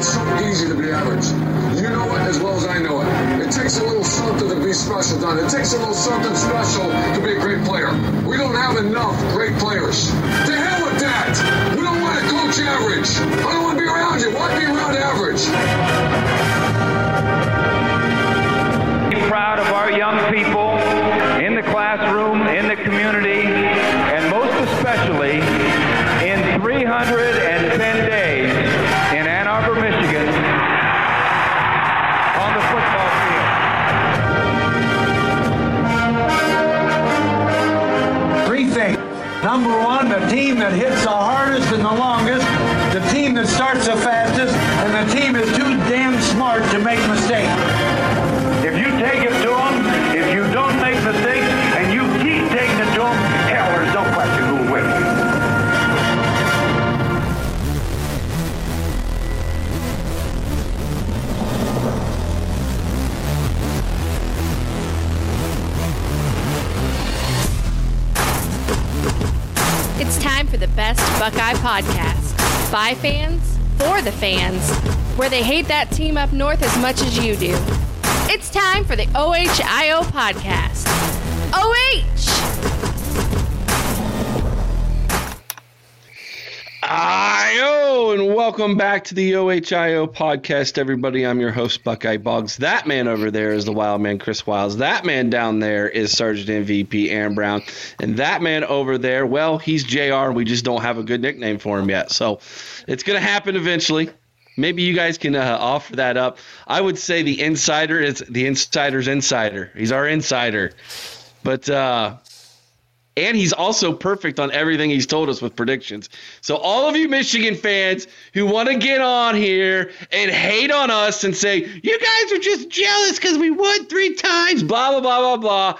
It's so easy to be average. You know it as well as I know it. It takes a little something to be special, Don. It takes a little something special to be a great player. We don't have enough great players. To hell with that! We don't want to coach average. I don't want to be around you. Why be around average? Be proud of our young people in the classroom, in the community, and most especially in 310 Number one, the team that hits the hardest and the longest, the team that starts the fastest, and the team is too damn smart to make mistakes. The best Buckeye podcast. By fans, for the fans, where they hate that team up north as much as you do. It's time for the OHIO podcast. OH! Welcome back to the OHIO podcast, everybody. I'm your host, Buckeye Boggs. That man over there is the wild man, Chris Wiles. That man down there is Sergeant MVP, Aaron Brown. And that man over there, well, he's JR. We just don't have a good nickname for him yet. So it's going to happen eventually. Maybe you guys can uh, offer that up. I would say the insider is the insider's insider. He's our insider. But, uh, and he's also perfect on everything he's told us with predictions. So, all of you Michigan fans who want to get on here and hate on us and say, you guys are just jealous because we won three times, blah, blah, blah, blah, blah,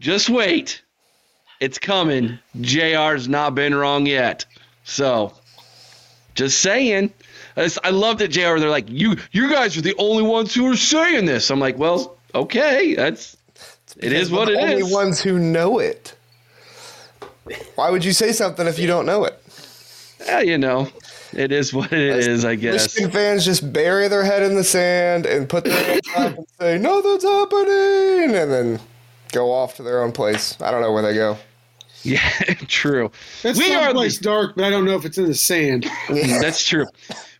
just wait. It's coming. JR's not been wrong yet. So, just saying. I love that JR, they're like, you, you guys are the only ones who are saying this. I'm like, well, okay, that's, it is what it is. the only ones who know it. Why would you say something if you don't know it? Yeah, you know, it is what it is, I guess. Michigan fans just bury their head in the sand and put their hands up and say, "Nothing's happening," and then go off to their own place. I don't know where they go. Yeah, true. That's we are someplace the, dark, but I don't know if it's in the sand. that's true.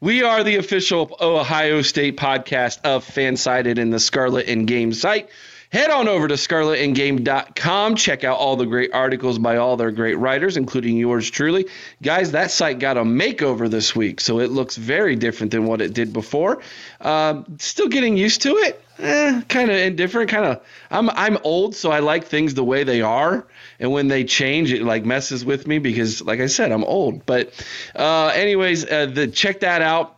We are the official Ohio State podcast of Fansided in the Scarlet and Game site. Head on over to scarletandgame.com. Check out all the great articles by all their great writers, including yours truly. Guys, that site got a makeover this week, so it looks very different than what it did before. Um, still getting used to it. Eh, kind of indifferent. Kind of. I'm I'm old, so I like things the way they are. And when they change, it like messes with me because, like I said, I'm old. But, uh, anyways, uh, the check that out.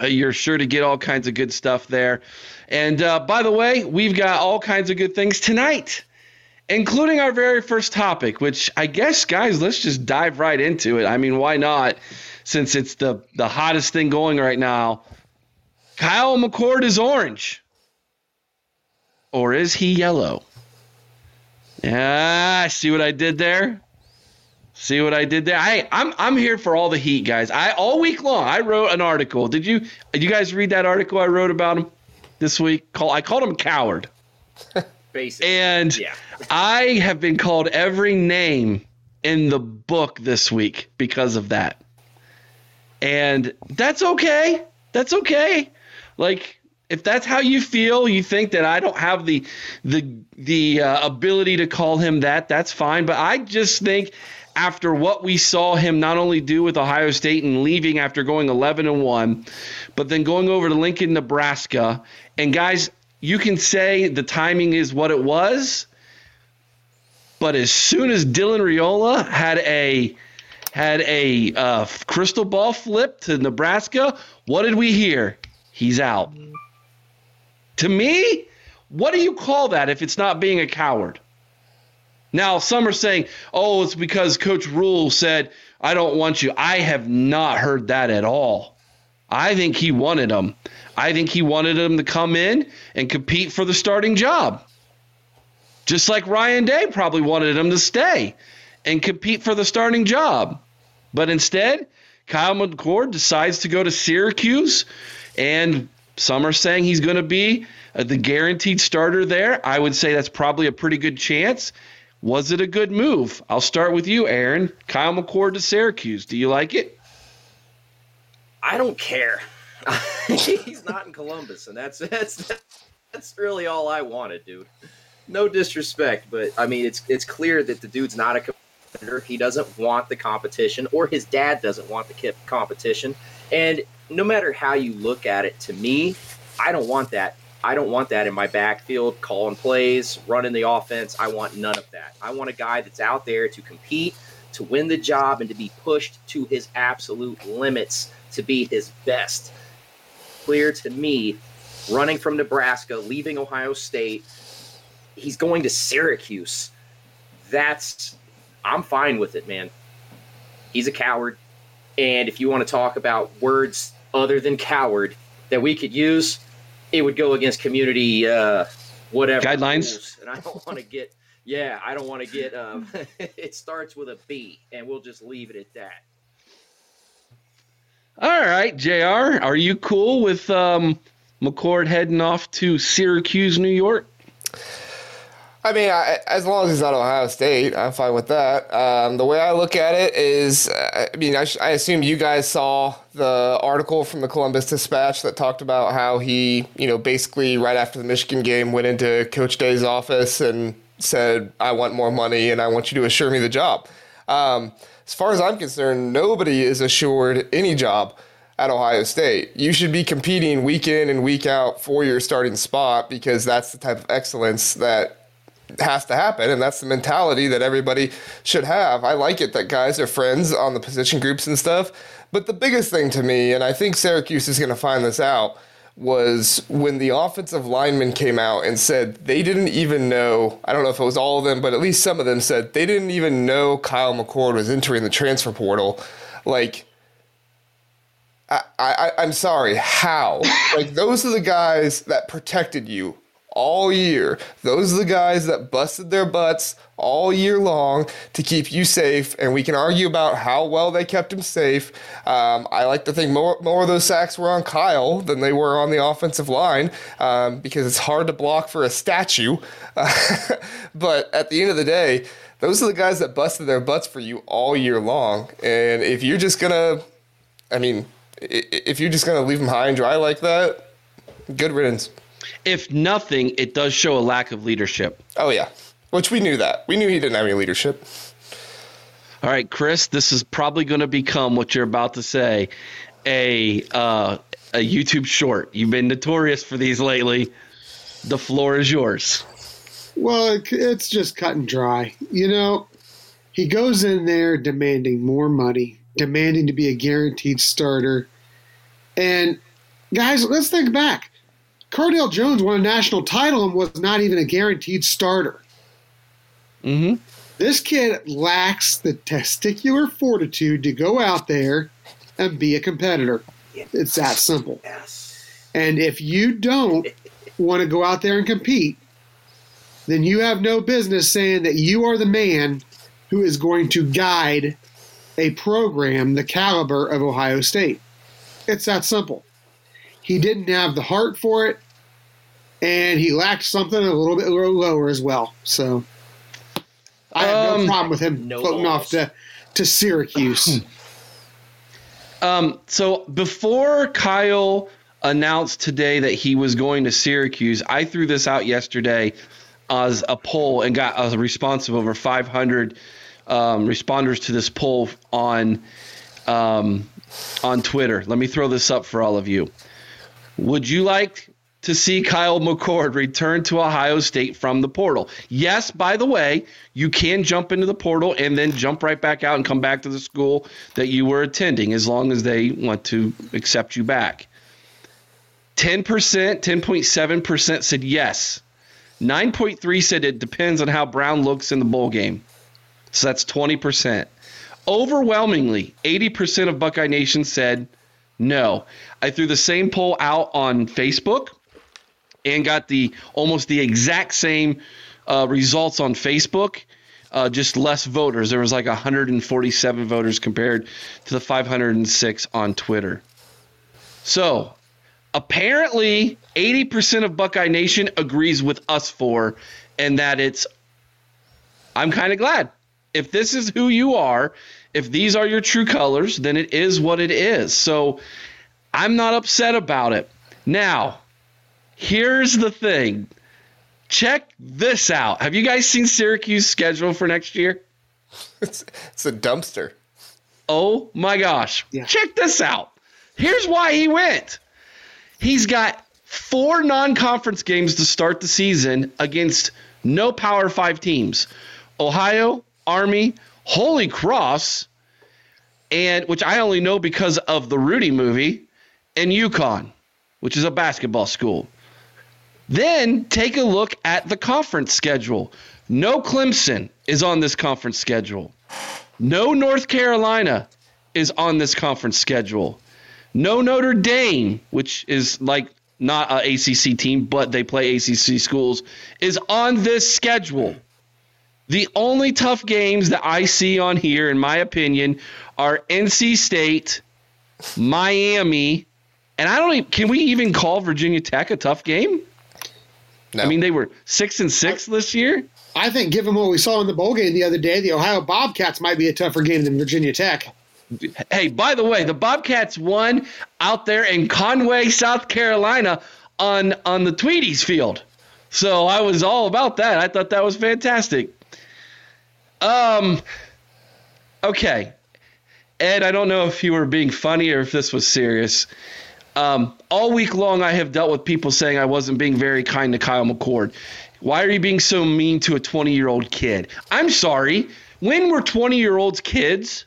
Uh, you're sure to get all kinds of good stuff there. And uh, by the way, we've got all kinds of good things tonight, including our very first topic, which I guess, guys, let's just dive right into it. I mean, why not? Since it's the, the hottest thing going right now. Kyle McCord is orange. Or is he yellow? Yeah, see what I did there? See what I did there? I I'm I'm here for all the heat, guys. I all week long I wrote an article. Did you did you guys read that article I wrote about him this week? Call I called him coward. Basic. And Yeah. I have been called every name in the book this week because of that. And that's okay. That's okay. Like if that's how you feel, you think that I don't have the the the uh, ability to call him that, that's fine, but I just think after what we saw him not only do with Ohio State and leaving after going 11 and 1, but then going over to Lincoln, Nebraska, and guys, you can say the timing is what it was, but as soon as Dylan Raiola had a had a uh, crystal ball flip to Nebraska. What did we hear? He's out. To me, what do you call that if it's not being a coward? Now, some are saying, oh, it's because Coach Rhule said, I don't want you. I have not heard that at all. I think he wanted him. I think he wanted him to come in and compete for the starting job. Just like Ryan Day probably wanted him to stay and compete for the starting job. But instead, Kyle McCord decides to go to Syracuse, and some are saying he's going to be uh, the guaranteed starter there. I would say that's probably a pretty good chance. Was it a good move? I'll start with you, Aaron. Kyle McCord to Syracuse. Do you like it? I don't care. He's not in Columbus, and that's that's that's really all I wanted, dude. No disrespect, but I mean it's it's clear that the dude's not a competitor. He doesn't want the competition, or his dad doesn't want the competition. And no matter how you look at it, to me, I don't want that. I don't want that in my backfield, calling plays, running the offense. I want none of that. I want a guy that's out there to compete, to win the job, and to be pushed to his absolute limits to be his best. Clear to me, running from Nebraska, leaving Ohio State, he's going to Syracuse. That's, I'm fine with it, man. He's a coward. And if you want to talk about words other than coward that we could use, it would go against community uh, whatever guidelines. Rules. And I don't want to get, yeah, I don't want to get. Um, it starts with a B, and we'll just leave it at that. All right, Jr. Are you cool with um, McCord heading off to Syracuse, New York? I mean, I, as long as he's not Ohio State, I'm fine with that. Um, the way I look at it is, uh, I mean, I, sh- I, assume you guys saw the article from the Columbus Dispatch that talked about how he, you know, basically right after the Michigan game went into Coach Day's office and said, "I want more money and I want you to assure me the job." Um, as far as I'm concerned, nobody is assured any job at Ohio State. You should be competing week in and week out for your starting spot because that's the type of excellence that has to happen and that's the mentality that everybody should have. I like it that guys are friends on the position groups and stuff, but the biggest thing to me and I think Syracuse is going to find this out was when the offensive linemen came out and said they didn't even know, I don't know if it was all of them, but at least some of them said they didn't even know Kyle McCord was entering the transfer portal. Like, I, I, I'm sorry, how? like, those are the guys that protected you all year. Those are the guys that busted their butts all year long to keep you safe. And we can argue about how well they kept him safe. Um, I like to think more, more of those sacks were on Kyle than they were on the offensive line um, because it's hard to block for a statue. but at the end of the day, those are the guys that busted their butts for you all year long. And if you're just going to, I mean, if you're just going to leave them high and dry like that, good riddance if nothing, it does show a lack of leadership. Oh yeah, which we knew that. We knew he didn't have any leadership. All right, Chris, this is probably going to become what you're about to say, a uh, a YouTube short. You've been notorious for these lately. The floor is yours. Well, it's just cut and dry. You know, he goes in there demanding more money, demanding to be a guaranteed starter. And guys, let's think back. Cardale Jones won a national title and was not even a guaranteed starter. Mm-hmm. This kid lacks the testicular fortitude to go out there and be a competitor. It's that simple. Yes. And if you don't want to go out there and compete, then you have no business saying that you are the man who is going to guide a program the caliber of Ohio State. It's that simple. He didn't have the heart for it, and he lacked something a little bit lower as well. So I have um, no problem with him no floating balls. off to, to Syracuse. Um, so before Kyle announced today that he was going to Syracuse, I threw this out yesterday as a poll and got a response of over 500 um, responders to this poll on um, on Twitter. Let me throw this up for all of you. Would you like to see Kyle McCord return to Ohio State from the portal. Yes, by the way, you can jump into the portal and then jump right back out and come back to the school that you were attending as long as they want to accept you back. 10%, 10.7% said yes. 9.3 said it depends on how Brown looks in the bowl game. So that's 20%. Overwhelmingly, 80% of Buckeye Nation said no. I threw the same poll out on Facebook and got the almost the exact same uh, results on Facebook. Uh, just less voters. There was like 147 voters compared to the 506 on Twitter. So apparently, 80% of Buckeye Nation agrees with us for, and that it's. I'm kind of glad. If this is who you are, if these are your true colors, then it is what it is. So I'm not upset about it. Now, here's the thing. Check this out. Have you guys seen Syracuse schedule for next year? It's, it's a dumpster. Oh my gosh. Yeah. Check this out. Here's why he went. He's got four non conference games to start the season against no Power Five teams Ohio, Army, Holy Cross, and which I only know because of the Rudy movie, and UConn, which is a basketball school. Then take a look at the conference schedule. No Clemson is on this conference schedule. No North Carolina is on this conference schedule. No Notre Dame, which is like not an ACC team, but they play ACC schools, is on this schedule. The only tough games that I see on here, in my opinion, are NC State, Miami, and I don't even, can we even call Virginia Tech a tough game? No. I mean, they were six and six this year. I think, given what we saw in the bowl game the other day, the Ohio Bobcats might be a tougher game than Virginia Tech. Hey, by the way, the Bobcats won out there in Conway, South Carolina, on on the Tweeties field. So I was all about that. I thought that was fantastic. Um. Okay, Ed. I don't know if you were being funny or if this was serious. Um, all week long, I have dealt with people saying I wasn't being very kind to Kyle McCord. Why are you being so mean to a 20 year old kid? I'm sorry. When were 20 year olds kids?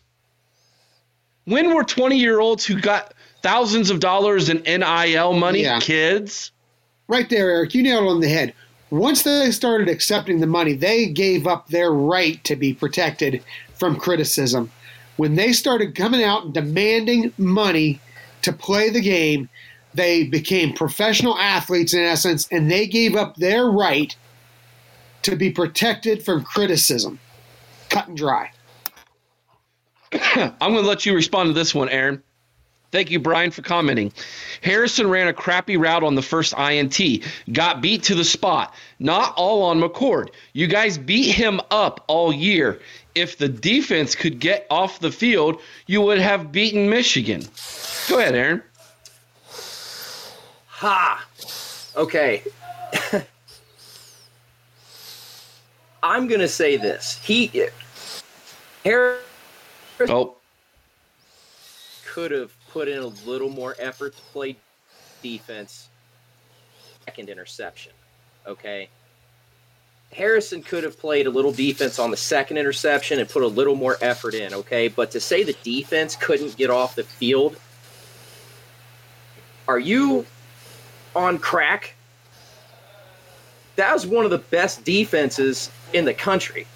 When were 20 year olds who got thousands of dollars in NIL money yeah. kids? Right there, Eric. You nailed it on the head once they started accepting the money, they gave up their right to be protected from criticism. When they started coming out and demanding money to play the game, they became professional athletes in essence, and they gave up their right to be protected from criticism. Cut and dry. I'm going to let you respond to this one, Aaron. Thank you, Brian, for commenting. Harrison ran a crappy route on the first INT, got beat to the spot. Not all on McCord. You guys beat him up all year. If the defense could get off the field, you would have beaten Michigan. Go ahead, Aaron. Ha! Okay. I'm going to say this. He. Harrison. Oh. Could have put in a little more effort to play defense. Second interception. Okay. Harrison could have played a little defense on the second interception and put a little more effort in, okay? But to say the defense couldn't get off the field, are you on crack? That was one of the best defenses in the country.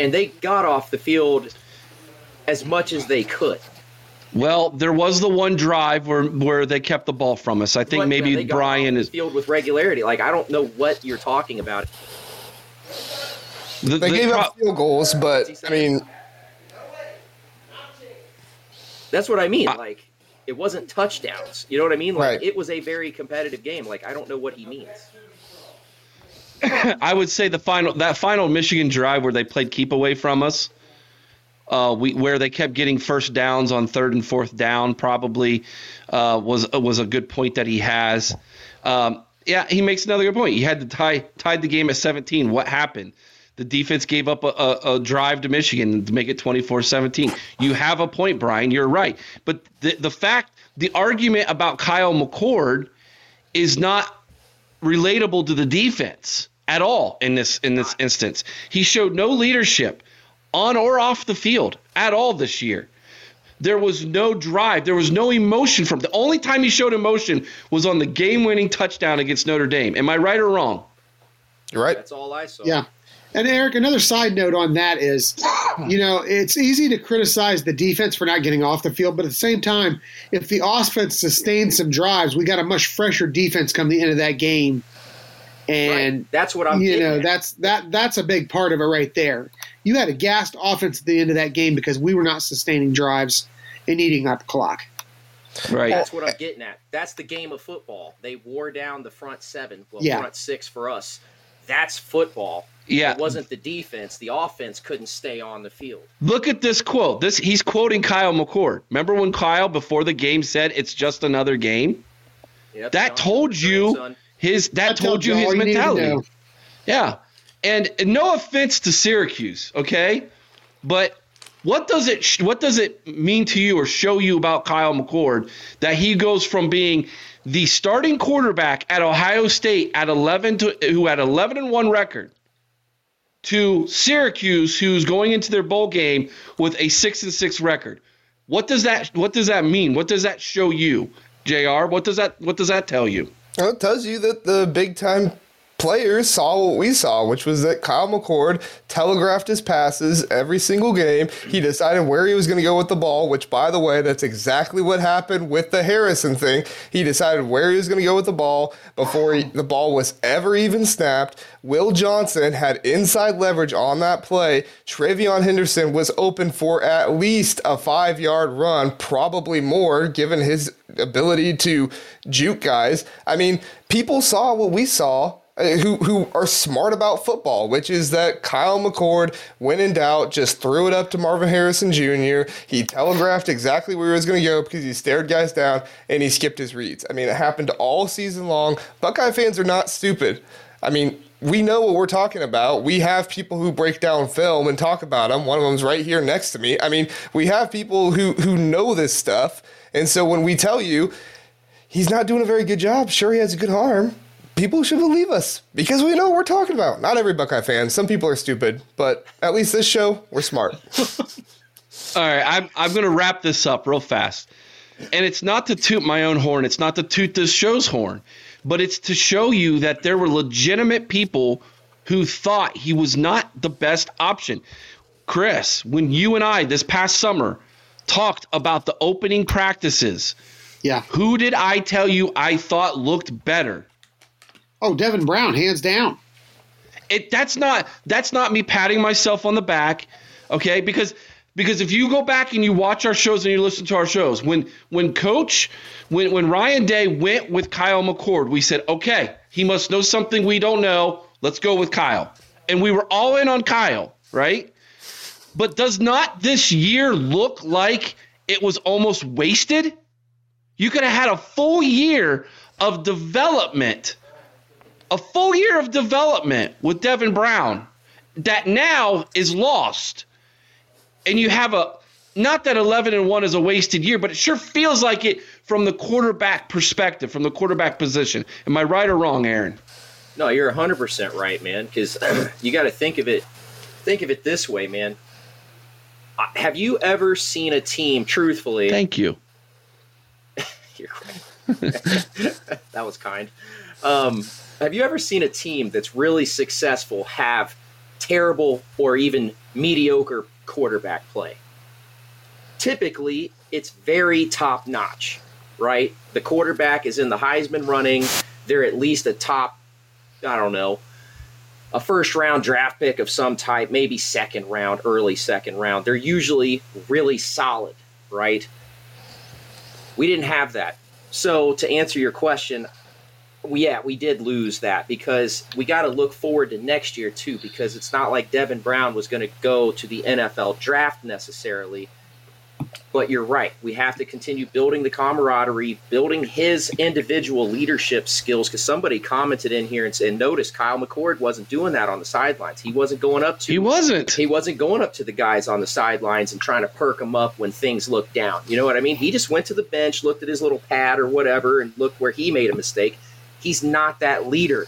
And they got off the field as much as they could. Well, there was the one drive where where they kept the ball from us. I think but, uh, maybe yeah, Brian is field with regularity. Like I don't know what you're talking about. The, they the gave pro- up field goals, but I mean, that's what I mean. Like it wasn't touchdowns. You know what I mean? Like right. it was a very competitive game. Like I don't know what he means. I would say the final that final Michigan drive where they played keep away from us uh, we, where they kept getting first downs on third and fourth down probably uh, was was a good point that he has. Um, yeah, he makes another good point. He had to tie tied the game at 17. What happened? The defense gave up a, a, a drive to Michigan to make it 24-17. You have a point, Brian. You're right. But the the fact, the argument about Kyle McCord is not relatable to the defense at all in this in this instance. He showed no leadership on or off the field at all this year. There was no drive. There was no emotion from the only time he showed emotion was on the game-winning touchdown against Notre Dame. Am I right or wrong? You're right. That's all I saw. Yeah. And Eric, another side note on that is, you know, it's easy to criticize the defense for not getting off the field, but at the same time, if the offense sustains some drives, we got a much fresher defense come the end of that game. And Right. That's what I'm you know, at. that's that that's a big part of it right there. You had a gassed offense at the end of that game because we were not sustaining drives and eating up clock. Right. That's what I'm getting at. That's the game of football. They wore down the front seven, well, Yeah. front six for us. That's football. Yeah. It wasn't the defense. The offense couldn't stay on the field. Look at this quote. This he's quoting Kyle McCord. Remember when Kyle before the game said it's just another game? Yep, That John, told you grandson. His that That told you his you mentality. Yeah. And no offense to Syracuse, okay? But what does it sh- what does it mean to you or show you about Kyle McCord that he goes from being the starting quarterback at Ohio State at 11 to who had 11 and 1 record to Syracuse who's going into their bowl game with a 6 and 6 record? What does that what does that mean? What does that show you? JR, what does that what does that tell you? Well, it tells you that the big time players saw what we saw, which was that Kyle McCord telegraphed his passes every single game. He decided where he was going to go with the ball, which, by the way, that's exactly what happened with the Harrison thing. He decided where he was going to go with the ball before he, the ball was ever even snapped. Will Johnson had inside leverage on that play. TreVeyon Henderson was open for at least a five yard run, probably more, given his ability to juke guys. I mean, people saw what we saw. Uh, Who, who are smart about football, which is that Kyle McCord, when in doubt, just threw it up to Marvin Harrison Jr. He telegraphed exactly where he was going to go because he stared guys down and he skipped his reads. I mean, it happened all season long. Buckeye fans are not stupid. I mean, we know what we're talking about. We have people who break down film and talk about them. One of them's right here next to me. I mean, we have people who who know this stuff. And so when we tell you he's not doing a very good job, sure he has a good arm. People should believe us because we know what we're talking about. Not every Buckeye fan. Some people are stupid, but at least this show, we're smart. All right, I'm I'm gonna wrap this up real fast, and it's not to toot my own horn. It's not to toot this show's horn, but it's to show you that there were legitimate people who thought he was not the best option. Chris, when you and I this past summer talked about the opening practices, Yeah. who did I tell you I thought looked better? Oh, Devin Brown, hands down. it that's not that's not me patting myself on the back okay? Because because if you go back and you watch our shows and you listen to our shows when when coach when when ryan day went with kyle mccord we said okay he must know something we don't know. Let's go with kyle. And we were all in on kyle right? But does not this year look like it was almost wasted? You could have had a full year of development a full year of development with Devin Brown that now is lost. And you have a not that 11 and 1 is a wasted year, but it sure feels like it from the quarterback perspective, from the quarterback position. Am I right or wrong, Aaron? No, you're 100% right, man, because you got to think of it think of it this way, man. Have you ever seen a team truthfully Thank you. You're right. that was kind. Um, have you ever seen a team that's really successful have terrible or even mediocre quarterback play? Typically, it's very top notch, right? The quarterback is in the Heisman running. They're at least a top, I don't know, a first round draft pick of some type, maybe second round, early second round. They're usually really solid, right? We didn't have that. So to answer your question, yeah, we did lose that because we got to look forward to next year too. Because it's not like Devin Brown was going to go to the NFL draft necessarily. But you're right. We have to continue building the camaraderie, building his individual leadership skills. Because somebody commented in here and said, "Notice Kyle McCord wasn't doing that on the sidelines. He wasn't going up to He wasn't. he wasn't going up to the guys on the sidelines and trying to perk them up when things looked down. You know what I mean? He just went to the bench, looked at his little pad or whatever, and looked where he made a mistake he's not that leader.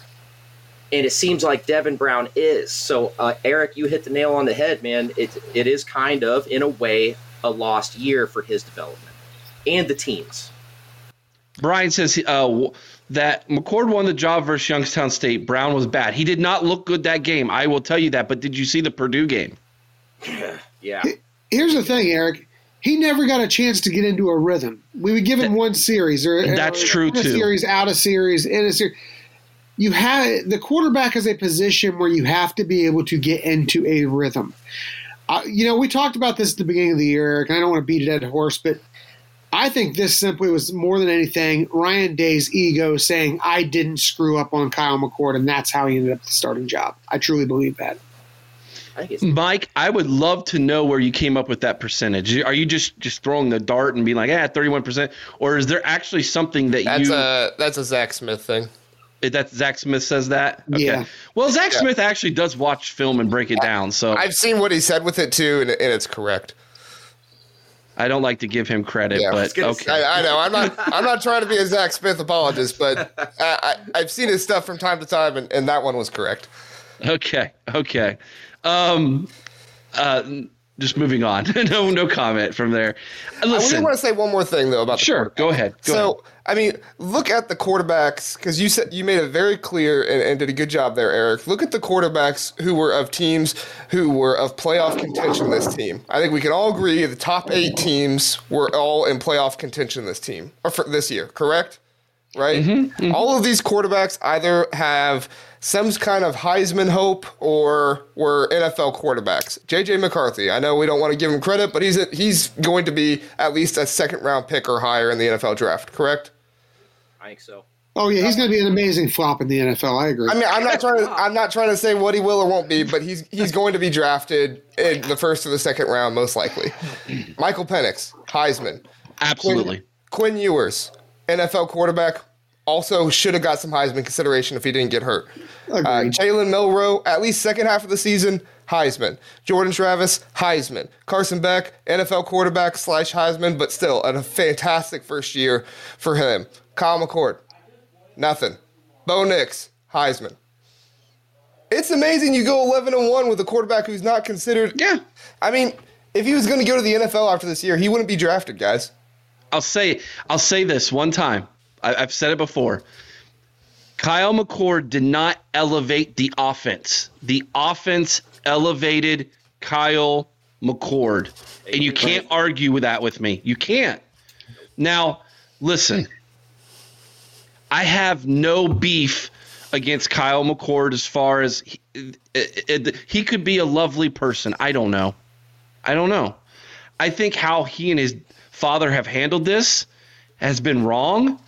And it seems like Devin Brown is. So, uh, Eric, you hit the nail on the head, man. It, it is kind of, in a way, a lost year for his development and the teams. Brian says uh, that McCord won the job versus Youngstown State. Brown was bad. He did not look good that game. I will tell you that. But did you see the Purdue game? yeah. Here's the thing, Eric. He never got a chance to get into a rhythm. We would give him one series, or That's or true, in a too. Series out of series in a series. You have the quarterback is a position where you have to be able to get into a rhythm. Uh, you know, we talked about this at the beginning of the year, Eric. And I don't want to beat a dead horse, but I think this simply was more than anything Ryan Day's ego saying, "I didn't screw up on Kyle McCord," and that's how he ended up the starting job. I truly believe that. I think it's Mike, I would love to know where you came up with that percentage. Are you just just throwing the dart and being like, "Ah, thirty-one percent," or is there actually something that That's you a that's a Zach Smith thing. that Zach Smith says that? Yeah. Well, Zach Yeah. Smith actually does watch film and break it down, so I've seen what he said with it too, and, and it's correct. I don't like to give him credit, Yeah. I but gonna okay. I, I know I'm not I'm not trying to be a Zach Smith apologist, but I, I, I've seen his stuff from time to time, and, and that one was correct. Okay, okay. Um, uh, just moving on. no, no comment from there. I really want to say one more thing though about the sure, go ahead. Go so ahead. I mean, look at the quarterbacks because you said you made it very clear and, and did a good job there, Eric. Look at the quarterbacks who were of teams who were of playoff contention. This team, I think we can all agree, the top eight teams were all in playoff contention. This team or for this year, correct? Right. Mm-hmm, All of these quarterbacks either have some kind of Heisman hope or were NFL quarterbacks. JJ McCarthy, I know we don't want to give him credit, but he's a, he's going to be at least a second round pick or higher in the NFL draft, correct? I think so. Oh yeah, he's going to be an amazing flop in the NFL. I agree. I mean, I'm not trying to I'm not trying to say what he will or won't be, but he's he's going to be drafted in the first or the second round, most likely. Michael Penix, Heisman. Absolutely. Quinn Ewers, NFL quarterback, also should have got some Heisman consideration if he didn't get hurt. Uh. Jalen Milroe, at least second half of the season, Heisman. Jordan Travis, Heisman. Carson Beck, NFL quarterback slash Heisman, but still a fantastic first year for him. Kyle McCord, nothing. Bo Nix, Heisman. It's amazing you go 11 and 1 with a quarterback who's not considered. Yeah. I mean, if he was going to go to the NFL after this year, he wouldn't be drafted, guys. I'll say I'll say this one time. I, I've said it before. Kyle McCord did not elevate the offense. The offense elevated Kyle McCord, and you can't argue with that with me. You can't. Now, listen. I have no beef against Kyle McCord as far as he, it, it, he could be a lovely person. I don't know. I don't know. I think how he and his father have handled this has been wrong.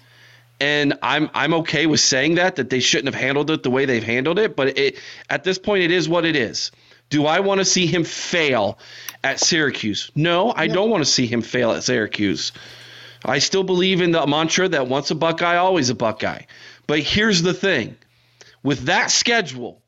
And I'm I'm okay with saying that that they shouldn't have handled it the way they've handled it, but it at this point it is what it is. Do I want to see him fail at Syracuse? No, I don't want to see him fail at Syracuse. I still believe in the mantra that once a Buckeye, always a Buckeye. But here's the thing with that schedule,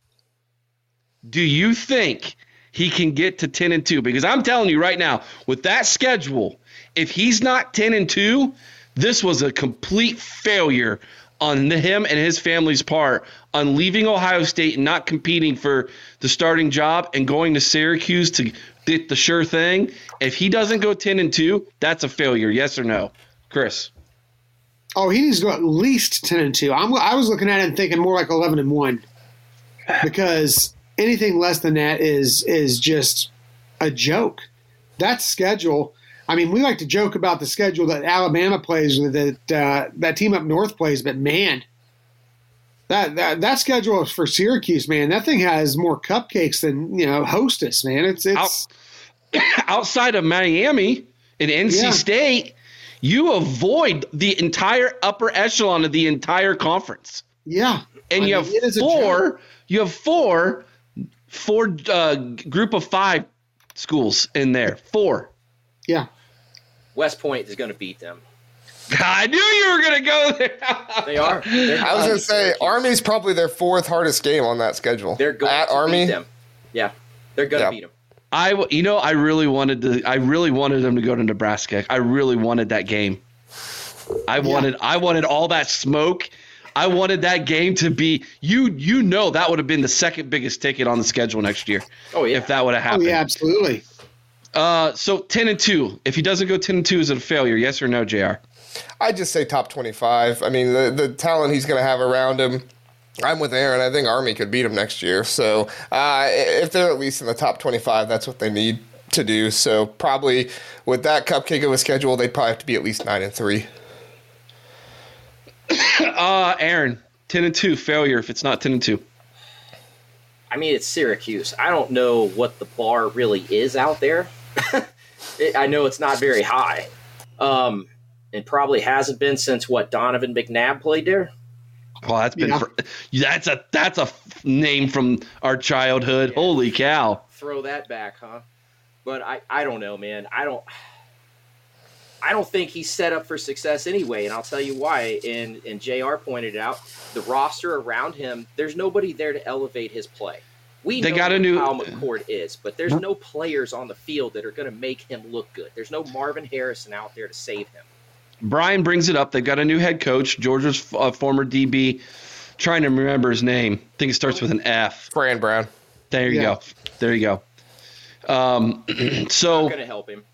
do you think he can get to 10 and 2? Because I'm telling you right now, with that schedule, if he's not 10 and 2, this was a complete failure on him and his family's part on leaving Ohio State and not competing for the starting job and going to Syracuse to get the sure thing. If he doesn't go 10 and 2, that's a failure. Yes or no? Chris. oh, he needs to go at least ten and two. I'm, I was looking at it and thinking more like eleven and one, because anything less than that is is just a joke. That schedule. I mean, we like to joke about the schedule that Alabama plays that uh, that team up north plays, but man, that that that schedule for Syracuse, man, that thing has more cupcakes than you know Hostess, man. It's it's outside of Miami and NC Yeah. State, you avoid the entire upper echelon of the entire conference. yeah, And I you mean, have it is a four, you have four, four uh, group of five schools in there. Four. Yeah, West Point is going to beat them. I knew you were going to go there. They are. I was going going to say, Syracuse. Army's probably their fourth hardest game on that schedule. They're going At to Army. beat them. Yeah, they're going to Yeah. beat them. I you know, I really wanted to. I really wanted them to go to Nebraska. I really wanted that game. I wanted. I wanted all that smoke. I wanted that game to be you. You know that would have been the second biggest ticket on the schedule next year. Oh yeah, if that would have Oh happened. yeah, absolutely. Uh, so ten and two. If he doesn't go ten and two, is it a failure? Yes or no, Jr. I just say top 25. I mean, the, the talent he's going to have around him. I'm with Aaron. I think Army could beat him next year. So uh, if they're at least in the top 25, that's what they need to do. So probably with that cupcake of a schedule, they'd probably have to be at least nine and three. Uh, Aaron, ten and two, failure. If it's not ten and two, I mean, it's Syracuse. I don't know what the bar really is out there. It, I know it's not very high, um, and probably hasn't been since what Donovan McNabb played there. well, that's been Yeah. for, that's a that's a name from our childhood. Holy cow! Throw that back, huh? But I, I don't know, man. I don't. I don't think he's set up for success anyway, and I'll tell you why. And and Jr. pointed out the roster around him. There's nobody there to elevate his play. We They know got a new- how McCord is, but there's no players on the field that are going to make him look good. There's no Marvin Harrison out there to save him. Brian brings it up. They've got a new head coach, Georgia's uh, former DB. Trying to remember his name. I think it starts with an F. Fran Brown. There you Yeah. go. There you go. Um, so Going to help him.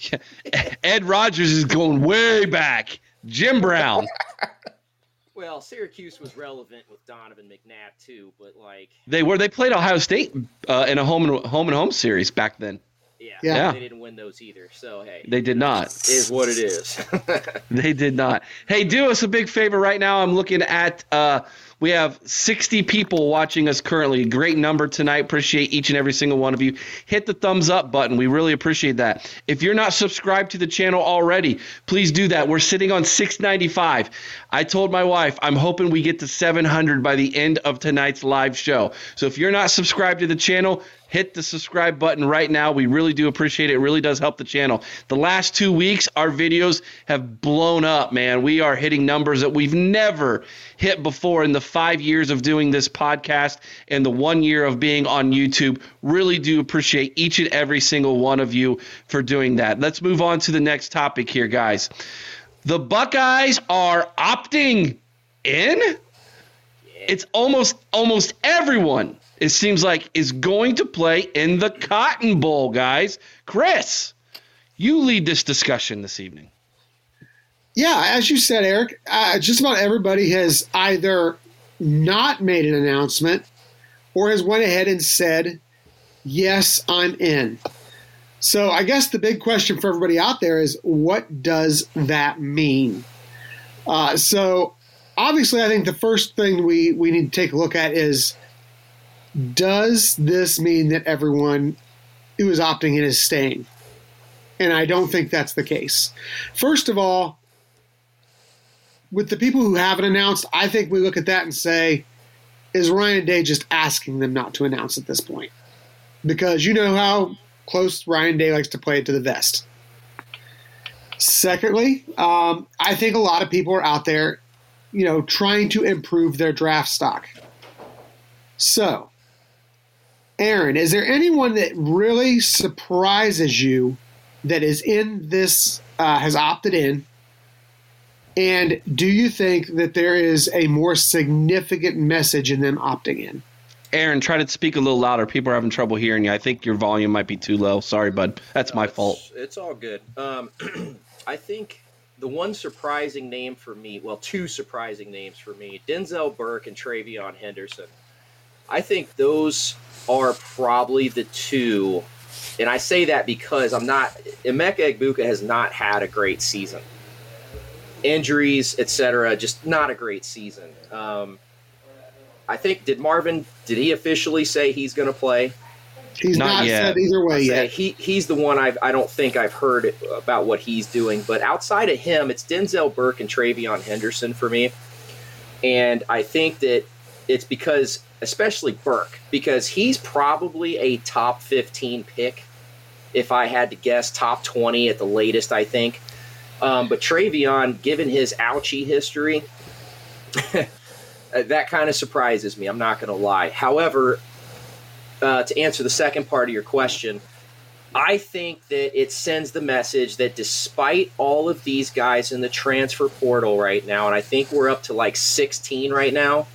Ed Rogers is going way back. Jim Brown. Well, Syracuse was relevant with Donovan McNabb too, but like, They were they played Ohio State uh, in a home and home and home series back then. Yeah, Yeah. they didn't win those either. So hey, They did not. is what it is. They did not. Hey, do us a big favor right now. I'm looking at uh we have 60 people watching us currently. Great number tonight. Appreciate each and every single one of you. Hit the thumbs up button. We really appreciate that. If you're not subscribed to the channel already, please do that. We're sitting on 695. I told my wife I'm hoping we get to 700 by the end of tonight's live show. So if you're not subscribed to the channel, hit the subscribe button right now. We really do appreciate it. It really does help the channel. The last two weeks, our videos have blown up, man. We are hitting numbers that we've never hit before in the five years of doing this podcast and the one year of being on YouTube. Really do appreciate each and every single one of you for doing that. Let's move on to the next topic here, guys. The Buckeyes are opting in it's almost almost everyone it seems like is going to play in the cotton bowl guys chris you lead this discussion this evening Yeah, as you said, Eric, uh, just about everybody has either not made an announcement or has went ahead and said, "Yes, I'm in." So I guess the big question for everybody out there is, what does that mean? Uh, so obviously, I think the first thing we we need to take a look at is, does this mean that everyone who is opting in is staying? And I don't think that's the case. First of all, with the people who haven't announced, I think we look at that and say, is Ryan Day just asking them not to announce at this point? Because you know how close Ryan Day likes to play it to the vest. Secondly, um, I think a lot of people are out there, you know, trying to improve their draft stock. So, Aaron, is there anyone that really surprises you that is in this, uh, has opted in? And do you think that there is a more significant message in them opting in? aaron try to speak a little louder people are having trouble hearing you i think your volume might be too low sorry bud that's my it's, fault It's all good. Um, I think the one surprising name for me, well, two surprising names for me, Denzel Burke and TreVeyon Henderson. I think those are probably the two, and I say that because I'm not. Emeka Egbuka has not had a great season. Injuries, etc., just not a great season. Um, I think did Marvin did he officially say he's going to play? He's Not not, yet. said either way yet. he he's the one I've I don't think I've heard about what he's doing. But outside of him, it's Denzel Burke and TreVeyon Henderson for me. And I think that it's because especially Burke, because he's probably a top fifteen pick. If I had to guess, top twenty at the latest, I think. Um, but TreVeyon, given his ouchie history, that kind of surprises me. I'm not to lie. However, uh, to answer the second part of your question, I think that it sends the message that despite all of these guys in the transfer portal right now, and I think we're up to like 16 right now,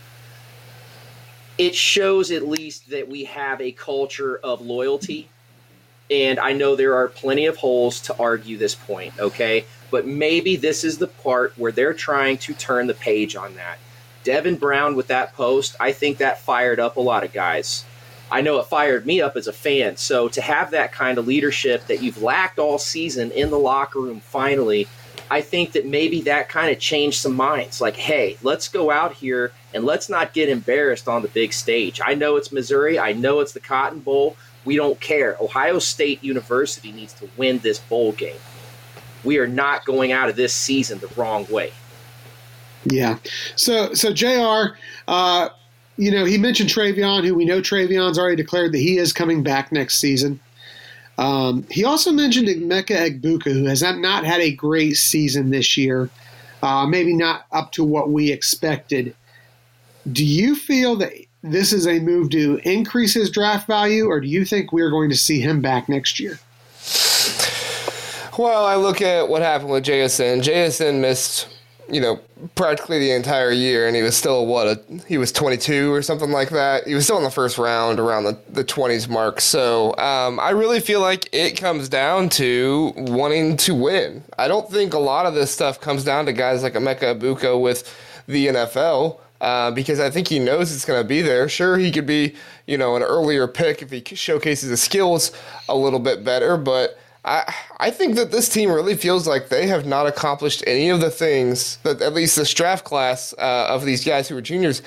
it shows at least that we have a culture of loyalty. And I know there are plenty of holes to argue this point, okay? But maybe this is the part where they're trying to turn the page on that. Devin Brown with that post, I think that fired up a lot of guys. I know it fired me up as a fan. So to have that kind of leadership that you've lacked all season in the locker room finally, I think that maybe that kind of changed some minds. Like, hey, let's go out here and let's not get embarrassed on the big stage. I know it's Missouri. I know it's the Cotton Bowl. We don't care. Ohio State University needs to win this bowl game. We are not going out of this season the wrong way. Yeah. So, so Jr. Uh, you know, he mentioned TreVeyon, who we know TreVeyon's already declared that he is coming back next season. Um, he also mentioned Emeka Egbuka, who has not had a great season this year, uh, maybe not up to what we expected. Do you feel that this is a move to increase his draft value, or do you think we're going to see him back next year? Well, I look at what happened with JSN. JSN missed you know, practically the entire year, and he was still what a, he was 22 or something like that. He was still in the first round, around the, the 20s mark. So um, I really feel like it comes down to wanting to win. I don't think a lot of this stuff comes down to guys like Emeka Egbuka with the NFL. Uh, because I think he knows it's going to be there. Sure, he could be, you know, an earlier pick if he showcases his skills a little bit better, but I I think that this team really feels like they have not accomplished any of the things that at least this draft class uh, of these guys who are juniors.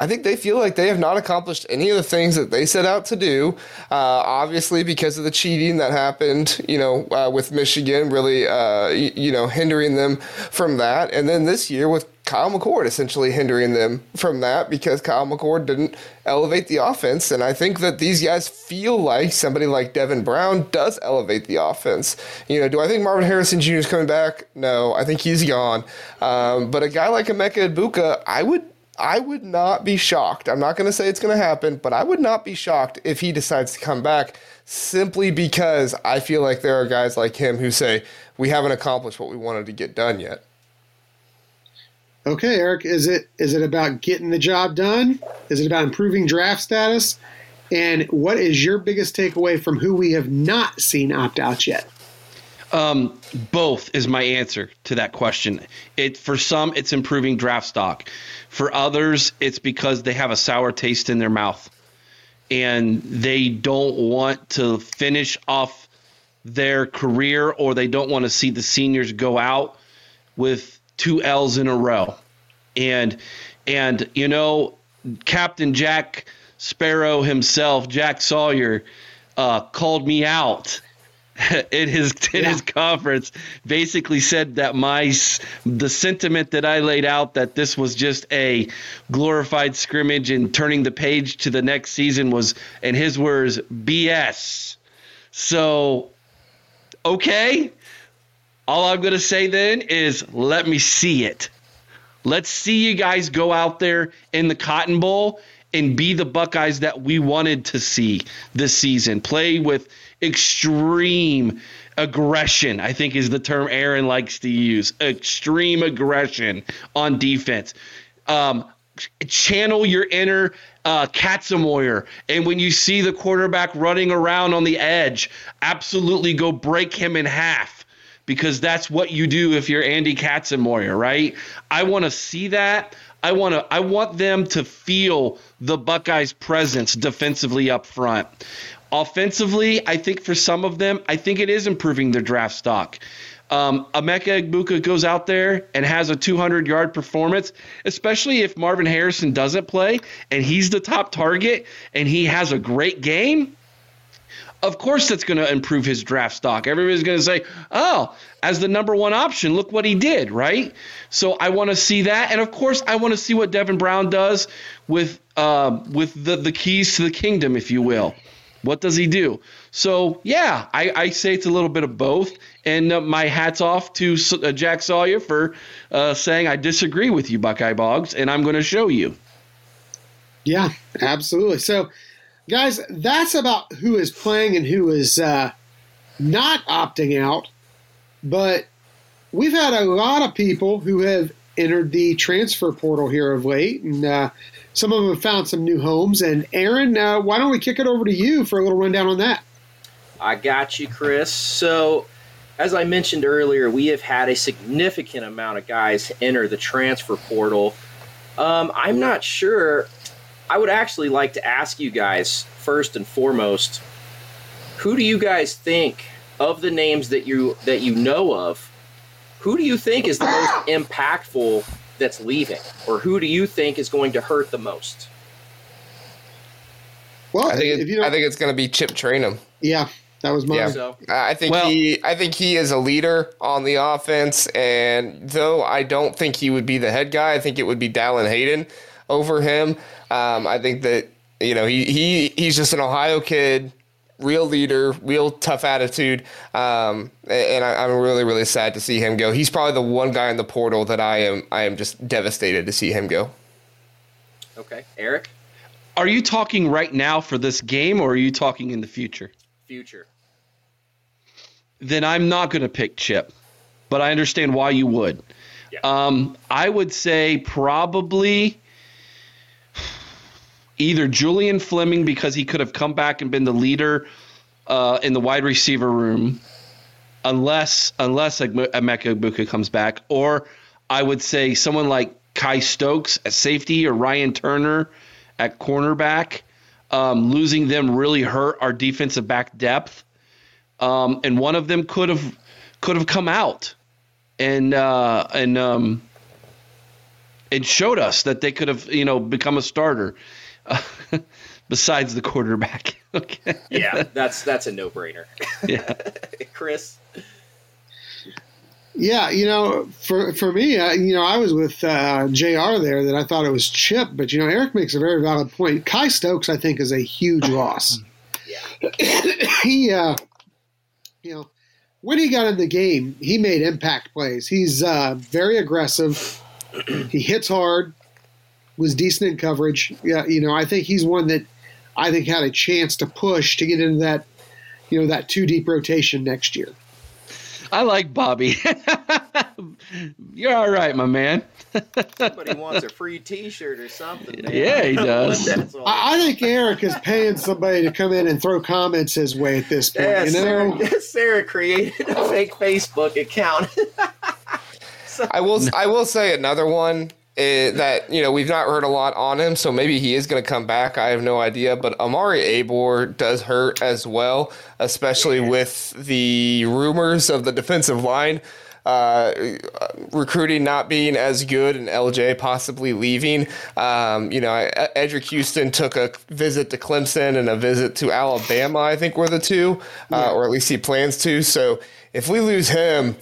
I think they feel like they have not accomplished any of the things that they set out to do. Uh, obviously, because of the cheating that happened, you know, uh, with Michigan, really, uh, you, you know, hindering them from that. And then this year with Kyle McCord essentially hindering them from that because Kyle McCord didn't elevate the offense. And I think that these guys feel like somebody like Devin Brown does elevate the offense. You know, do I think Marvin Harrison Jr. is coming back? No, I think he's gone. Um, but a guy like Emeka Egbuka, I would I would not be shocked. I'm not going to say it's going to happen, but I would not be shocked if he decides to come back simply because I feel like there are guys like him who say, we haven't accomplished what we wanted to get done yet. Okay, Eric, is it is it about getting the job done? Is it about improving draft status? And what is your biggest takeaway from who we have not seen opt out yet? Um, both is my answer to that question. It for some it's improving draft stock. For others, it's because they have a sour taste in their mouth and they don't want to finish off their career or they don't want to see the seniors go out with two L's in a row. And and you know, Captain Jack Sparrow himself, Jack Sawyer, uh, called me out in his in yeah. his conference. Basically said that my the sentiment that I laid out that this was just a glorified scrimmage and turning the page to the next season was, in his words, BS. So, okay, all I'm going to say then is let me see it. Let's see you guys go out there in the Cotton Bowl and be the Buckeyes that we wanted to see this season. Play with extreme aggression, I think is the term Aaron likes to use. Extreme aggression on defense. Um, channel your inner uh. And when you see the quarterback running around on the edge, absolutely go break him in half because that's what you do if you're Andy Katzenmoyer, right? I want to see that. I want to I want them to feel the Buckeyes presence defensively up front. Offensively, I think for some of them, I think it is improving their draft stock. Um, Emeka Egbuka goes out there and has a 200 yard performance, especially if Marvin Harrison doesn't play and he's the top target and he has a great game of course that's going to improve his draft stock. Everybody's going to say, "Oh, as the number one option, look what he did," right? So I want to see that, and of course I want to see what Devin Brown does with uh, with the the keys to the kingdom, if you will. What does he do? So yeah, I, I say it's a little bit of both, and uh, my hats off to uh, Jack Sawyer for uh, saying I disagree with you, Buckeye Boggs, and I'm going to show you. Yeah, absolutely. So guys, that's about who is playing and who is uh, not opting out, but we've had a lot of people who have entered the transfer portal here of late, and uh, some of them have found some new homes. And Aaron, uh, why don't we kick it over to you for a little rundown on that? I got you, Chris. So, as I mentioned earlier, we have had a significant amount of guys enter the transfer portal. Um, I'm not sure. I would actually like to ask you guys first and foremost, who do you guys think of the names that you that you know of? Who do you think is the most impactful that's leaving, or who do you think is going to hurt the most? Well, I think if you it, I think it's going to be Chip Trayanum. yeah, that was mine. Yeah, So- I think Well- he. I think he is a leader on the offense, and though I don't think he would be the head guy, I think it would be Dallan Hayden over him. Um, I think that you know he he he's just an Ohio kid, real leader, real tough attitude, um, and I, I'm really really sad to see him go. He's probably the one guy in the portal that I am I am just devastated to see him go. Okay, Eric, Are you talking right now for this game, or are you talking in the future? future. Then I'm not going to pick Chip, but I understand why you would. Yeah. Um, I would say probably either Julian Fleming because he could have come back and been the leader uh, in the wide receiver room, unless unless Emeka Egbuka comes back, or I would say someone like Kai Stokes at safety or Ryan Turner at cornerback. Um, losing them really hurt our defensive back depth, um, and one of them could have could have come out and uh, and um, and showed us that they could have you know become a starter besides the quarterback. okay. Yeah, that's that's a no-brainer. Yeah. Chris, Yeah, you know, for for me, uh, you know, I was with uh, Jr. there that I thought it was Chip, but you know, Eric makes a very valid point. Kai Stokes, I think, is a huge loss. yeah, he, uh, you know, when he got in the game, he made impact plays. He's uh, very aggressive. he hits hard. Was decent in coverage. Yeah, you know, I think he's one that I think had a chance to push to get into that, you know, that two deep rotation next year. I like Bobby. You're all right, my man. somebody wants a free T-shirt or something. man. Yeah, he does. I, I think Eric is paying somebody to come in and throw comments his way at this point. Yeah, you know, Sarah, Sarah created a fake Facebook account. I will. I will say another one eh, that you know we've not heard a lot on him, so maybe he is going to come back. I have no idea, but Omari Abor does hurt as well, especially with the rumors of the defensive line. Uh, recruiting not being as good and LJ possibly leaving. Um, you know, Eddrick Houston took a visit to Clemson and a visit to Alabama, I think were the two, uh, or at least he plans to. So if we lose him,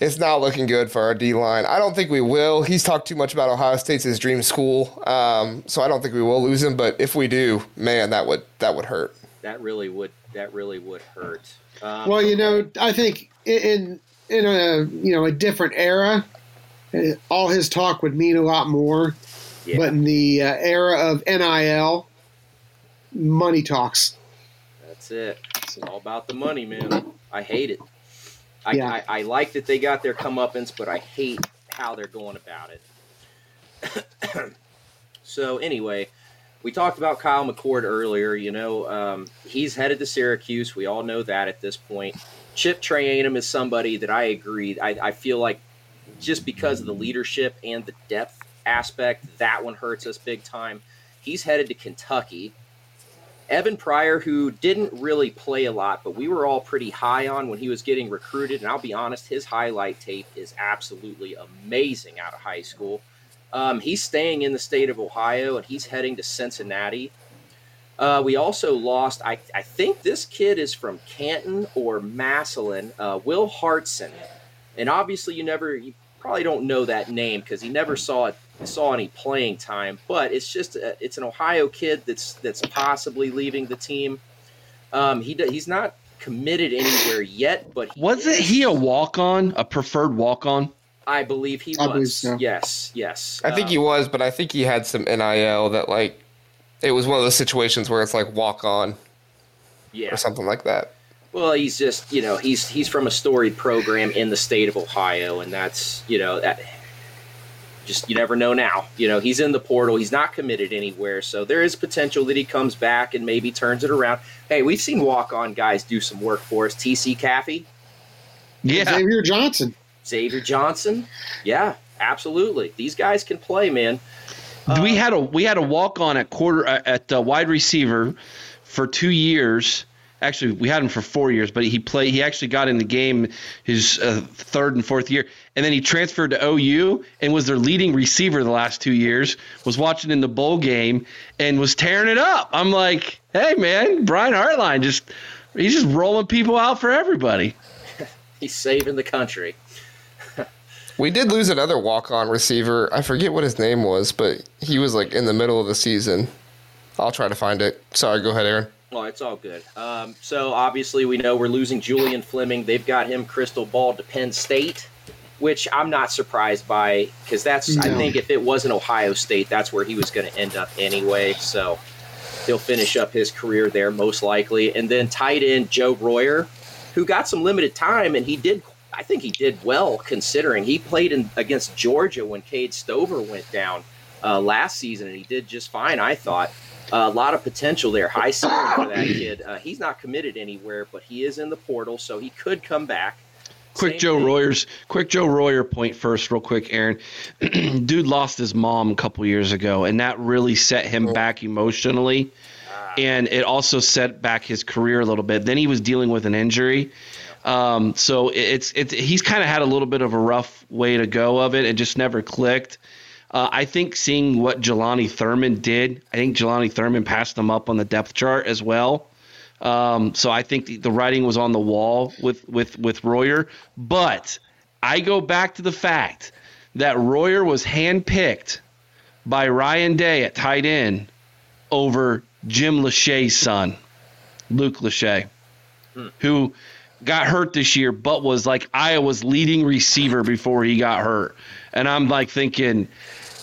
it's not looking good for our D line. I don't think we will. He's talked too much about Ohio State's his dream school, um, so I don't think we will lose him. But if we do, man, that would that would hurt. that really would. That really would hurt. Um, well, you know, I think in in a you know a different era, eh, all his talk would mean a lot more. yeah, But in the uh, era of NIL, money talks. that's it. It's all about the money, man. I hate it. I, Yeah. I, I like that they got their comeuppance, but I hate how they're going about it. so anyway, we talked about Kyle McCord earlier. You know, um, he's headed to Syracuse. We all know that at this point. Chip Trayanum is somebody that I agree. I, I feel like just because of the leadership and the depth aspect, that one hurts us big time. He's headed to Kentucky. Evan Pryor, who didn't really play a lot, but we were all pretty high on when he was getting recruited. And I'll be honest, his highlight tape is absolutely amazing out of high school. Um, he's staying in the state of Ohio and he's heading to Cincinnati. Uh, we also lost, I, I think this kid is from Canton or Massillon, uh, Will Hartson. And obviously, you never, you probably don't know that name because he never saw it, saw any playing time. But it's just, a, it's an Ohio kid that's that's possibly leaving the team. Um, he d- he's not committed anywhere yet, but he Wasn't is. he a walk on, a preferred walk on? I believe he I was. believe so. Yes, yes. I think Uh, he was, but I think he had some NIL that like it was one of those situations where it's like walk on yeah. or something like that. Well, he's just you know he's he's from a storied program in the state of Ohio, and that's you know that just you never know now. You know he's in the portal, he's not committed anywhere, so there is potential that he comes back and maybe turns it around. Hey, we've seen walk on guys do some work for us. T.C. Caffey, Yeah. Xavier Johnson. Xavier Johnson, yeah, absolutely. These guys can play, man. we had a we had a walk on at quarter uh, at uh, wide receiver for two years. Actually, we had him for four years, but he played. He actually got in the game his uh, third and fourth year, and then he transferred to OU and was their leading receiver the last two years. Was watching in the bowl game and was tearing it up. I'm like, hey man, Brian Hartline just he's just rolling people out for everybody. He's saving the country. We did lose another walk-on receiver. I forget what his name was, but he was like in the middle of the season. I'll try to find it. Sorry, go ahead, Aaron. Oh, it's all good. Um, so obviously, we know we're losing Julian Fleming. They've got him crystal ball to Penn State, which I'm not surprised by because that's. I think if it wasn't Ohio State, that's where he was going to end up anyway. So he'll finish up his career there most likely. And then tight end Joe Royer, who got some limited time, and he did. I think he did well considering he played in against Georgia when Cade Stover went down uh, last season, and he did just fine. I thought. Uh, a lot of potential there. High ceiling for that kid. Uh, he's not committed anywhere, but he is in the portal, so he could come back. Quick Same Joe thing- Royer's quick Joe Royer point first, real quick, Aaron. Dude lost his mom a couple years ago, and that really set him back emotionally. And it also set back his career a little bit. Then he was dealing with an injury. Um, so it's it's he's kind of had a little bit of a rough way to go of it. It just never clicked. Uh, I think seeing what Jelani Thurman did, I think Jelani Thurman passed him up on the depth chart as well. Um, so I think the, the writing was on the wall with with with Royer. But I go back to the fact that Royer was handpicked by Ryan Day at tight end over Jim Lachey's son, Luke Lachey, who got hurt this year, but was like Iowa's leading receiver before he got hurt. And I'm like thinking,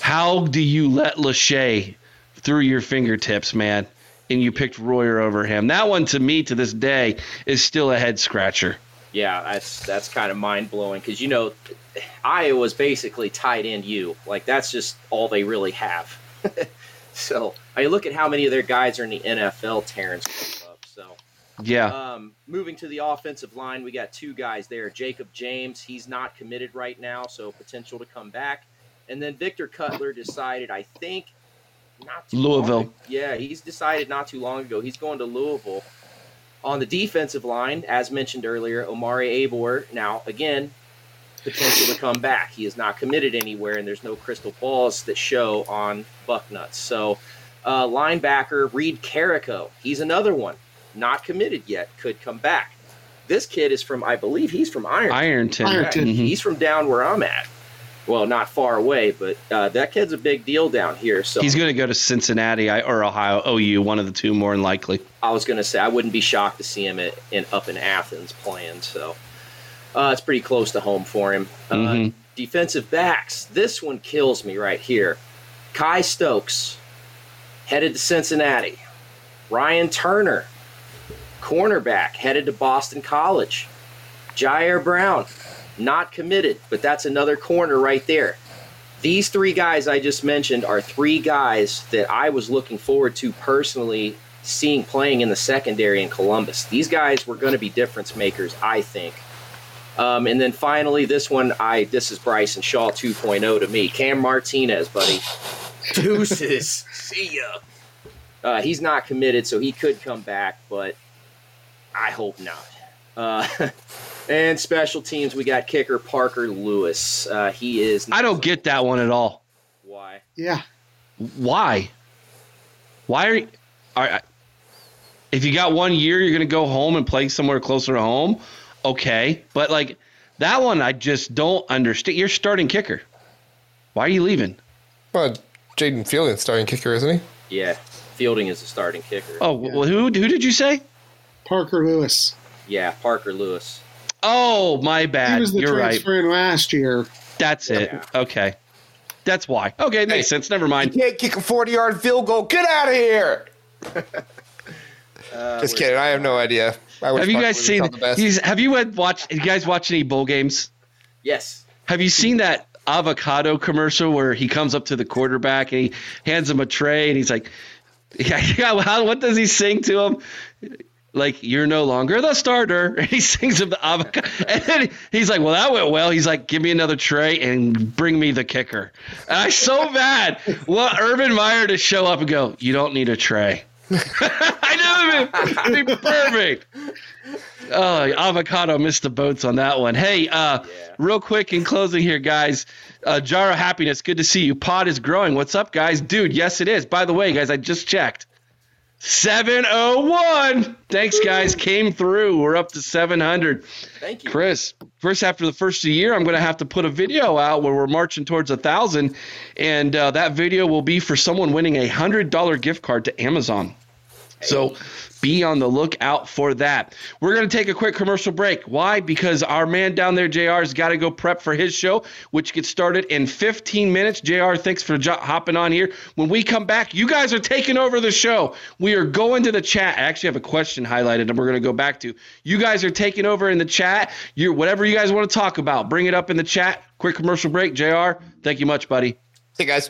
how do you let Lachey through your fingertips, man? And you picked Royer over him. That one to me to this day is still a head scratcher. Yeah, that's that's kind of mind blowing because you know Iowa's basically tight end you like that's just all they really have. so I look at how many of their guys are in the NFL. Terrence. So Yeah. um, moving to the offensive line, we got two guys there. Jacob James, he's not committed right now, so potential to come back. And then Victor Cutler decided, I think, not too Louisville. long- yeah, he's decided not too long ago. He's going to Louisville. On the defensive line, as mentioned earlier, Omari Abor. Now, again, potential to come back. He is not committed anywhere, and there's no crystal balls that show on Bucknuts. So, uh, linebacker Reid Carrico, he's another one, not committed yet, could come back. This kid is from, I believe, he's from Ironton. Ironton. Ironton. Yeah. He's from down where I'm at. Well, not far away, but uh, that kid's a big deal down here. So He's going to go to Cincinnati or Ohio, OU, one of the two more than likely. I was going to say I wouldn't be shocked to see him at, in up in Athens playing. So uh, it's pretty close to home for him. Uh, Mhm. defensive backs. This one kills me right here. Kai Stokes headed to Cincinnati. Ryan Turner, cornerback, headed to Boston College. Jyaire Brown, not committed, but that's another corner right there. These three guys I just mentioned are three guys that I was looking forward to personally seeing playing in the secondary in Columbus. These guys were going to be difference makers, I think. Um, and then finally, this one, I this is Bryson Shaw 2.0 to me. Cam Martinez, buddy. Deuces. See ya. Uh, he's not committed, so he could come back, but I hope not. Uh, and special teams, we got kicker Parker Lewis. Uh, he is. I don't get that one at all. why. Yeah. Why? Why are you. Are, if you got one year, you're going to go home and play somewhere closer to home. Okay. But, like, that one, I just don't understand. You're starting kicker. Why are you leaving? Well, Jayden Fielding's starting kicker, isn't he? Yeah, Fielding is the starting kicker. Oh, well, who, who did you say? Parker Lewis. Yeah, Parker Lewis. Oh, my He bad. was the You're right. in last year. That's it. Yeah. Okay. That's why. Okay, it makes sense. Never mind. can't kick a 40 yard field goal. Get out of here. Uh, Just kidding. I have no idea. I Have you guys seen? done the best. Have you had watched? You guys watch any bowl games? Yes. Have you seen that avocado commercial where he comes up to the quarterback and he hands him a tray and he's like, yeah, yeah how, what does he sing to him? Like, you're no longer the starter. And he sings him the avocado. And then he's like, well, that went well. He's like, give me another tray and bring me the kicker. And I so bad want Urban Meyer to show up and go, you don't need a tray. I knew it'd be perfect. Oh, avocado missed the boats on that one. Hey, uh, real quick in closing here, guys. Uh, Jar of Happiness, good to see you. Pod is growing. What's up, guys? Dude, yes, it is. By the way, guys, I just checked. 701. Thanks, guys. Came through. We're up to 700. Thank you. Chris, Chris, after the first of the year, I'm going to have to put a video out where we're marching towards a thousand, and uh, that video will be for someone winning a hundred dollar gift card to Amazon. So be on the lookout for that. We're going to take a quick commercial break. Why? Because our man down there, JR, has got to go prep for his show, which gets started in 15 minutes. JR, thanks for jo- hopping on here. When we come back, you guys are taking over the show. We are going to the chat. I actually have a question highlighted and we're going to go back to. You guys are taking over in the chat. You whatever you guys want to talk about, bring it up in the chat. Quick commercial break. JR, thank you much, buddy. Hey guys.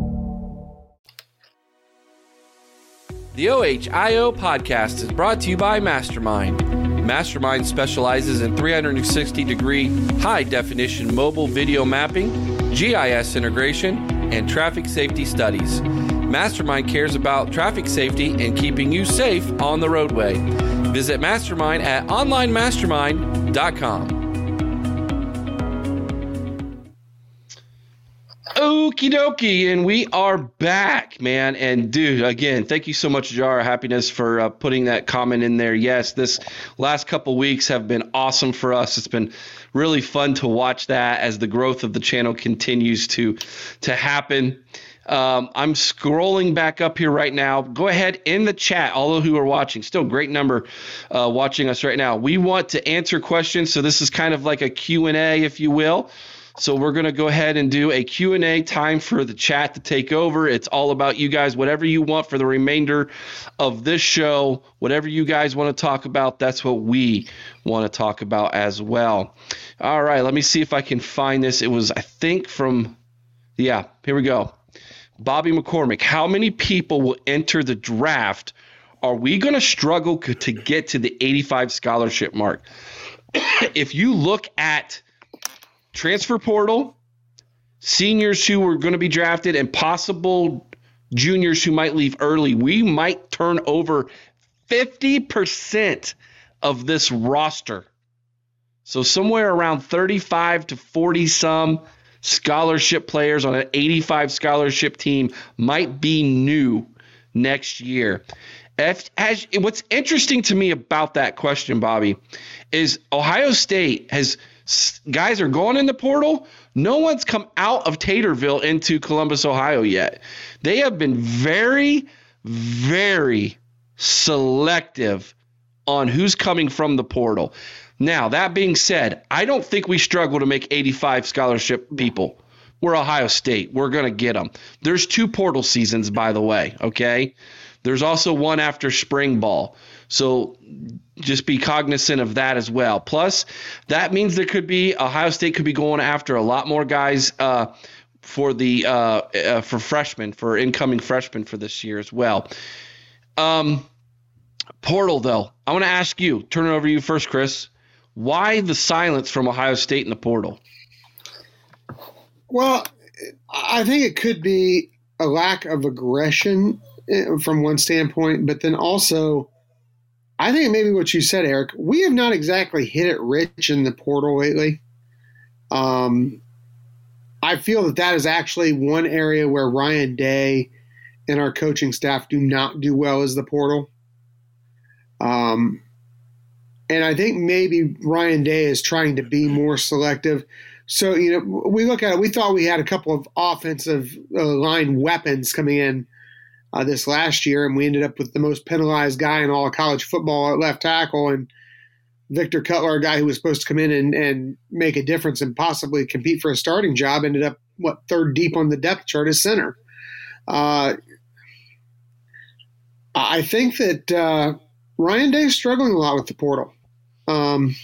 The OHIO podcast is brought to you by Mastermind. Mastermind specializes in 360 degree high definition mobile video mapping, GIS integration, and traffic safety studies. Mastermind cares about traffic safety and keeping you safe on the roadway. Visit Mastermind at onlinemastermind.com. Okie dokie, and we are back, man. And dude, again, thank you so much, Jar Happiness, for uh, putting that comment in there. Yes, this last couple weeks have been awesome for us. It's been really fun to watch that as the growth of the channel continues to to happen. Um, I'm scrolling back up here right now. Go ahead in the chat, all of who are watching. Still great number uh, watching us right now. We want to answer questions, so this is kind of like a Q&A, if you will. So we're going to go ahead and do a Q&A time for the chat to take over. It's all about you guys, whatever you want for the remainder of this show, whatever you guys want to talk about, that's what we want to talk about as well. All right, let me see if I can find this. It was I think from yeah, here we go. Bobby McCormick, how many people will enter the draft? Are we going to struggle to get to the 85 scholarship mark? if you look at transfer portal, seniors who were going to be drafted, and possible juniors who might leave early, we might turn over 50% of this roster. So, somewhere around 35 to 40 some scholarship players on an 85 scholarship team might be new next year. If, as, what's interesting to me about that question, Bobby, is Ohio State has guys are going in the portal. No one's come out of Taterville into Columbus, Ohio yet. They have been very, very selective on who's coming from the portal. Now, that being said, I don't think we struggle to make 85 scholarship people. We're Ohio State. We're going to get them. There's two portal seasons, by the way, okay? There's also one after spring ball. So just be cognizant of that as well. Plus, that means there could be Ohio State could be going after a lot more guys uh, for the uh, uh, for freshmen for incoming freshmen for this year as well. Um, portal though, I want to ask you. Turn it over to you first, Chris. Why the silence from Ohio State in the portal? Well, I think it could be a lack of aggression eh, from one standpoint, but then also, I think maybe what you said, Eric. We have not exactly hit it rich in the portal lately. Um, I feel that that is actually one area where Ryan Day and our coaching staff do not do well is the portal. Um, and I think maybe Ryan Day is trying to be more selective. So you know, we look at it. We thought we had a couple of offensive uh, line weapons coming in uh, this last year, and we ended up with the most penalized guy in all of college football at left tackle, and Victor Cutler, a guy who was supposed to come in and, and make a difference and possibly compete for a starting job, ended up what third deep on the depth chart as center. Uh, I think that uh, Ryan Day is struggling a lot with the portal. Um,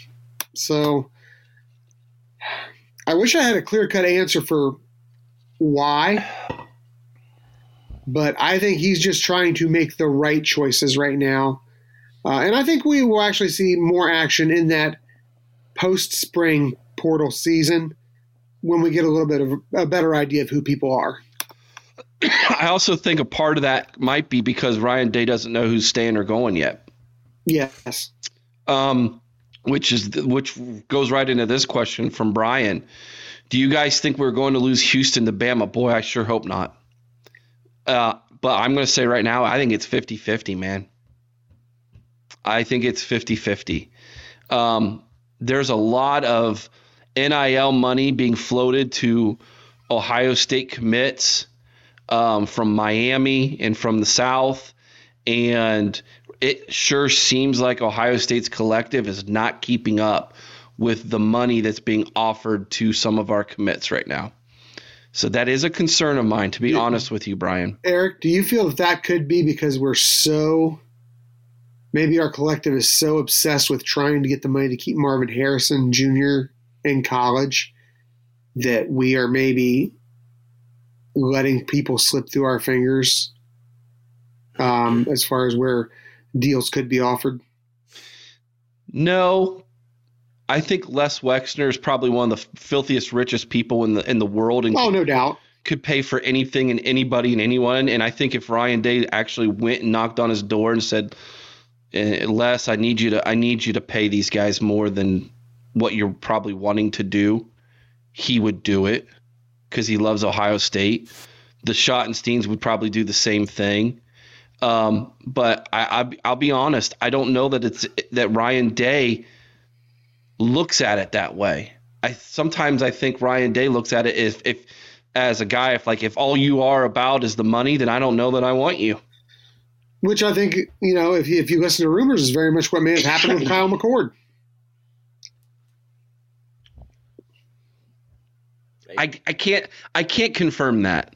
so I wish I had a clear cut answer for why, but I think he's just trying to make the right choices right now. Uh, and I think we will actually see more action in that post spring portal season when we get a little bit of a better idea of who people are. I also think a part of that might be because Ryan Day doesn't know who's staying or going yet. Yes. Um, which is which goes right into this question from Brian. Do you guys think we're going to lose Houston to Bama? Boy, I sure hope not. Uh, but I'm going to say right now, I think it's 50 50, man. I think it's 50 50. Um, there's a lot of NIL money being floated to Ohio State commits um, from Miami and from the South. And it sure seems like Ohio State's collective is not keeping up with the money that's being offered to some of our commits right now. So that is a concern of mine, to be yeah. honest with you, Brian. Eric, do you feel that that could be because we're so maybe our collective is so obsessed with trying to get the money to keep Marvin Harrison Jr. in college that we are maybe letting people slip through our fingers um, as far as where deals could be offered? No, I think Les Wexner is probably one of the filthiest, richest people in the in the world, and oh, could, no doubt, could pay for anything and anybody and anyone. And I think if Ryan Day actually went and knocked on his door and said, eh, "Les, I need you to, I need you to pay these guys more than what you're probably wanting to do," he would do it because he loves Ohio State. The Schottensteins would probably do the same thing. Um, but I, I, will be honest, I don't know that it's that Ryan Day looks at it that way. I sometimes I think Ryan Day looks at it if if as a guy if like if all you are about is the money, then I don't know that I want you. Which I think you know if you, if you listen to rumors is very much what may have happened with Kyle McCord. I, I can't I can't confirm that.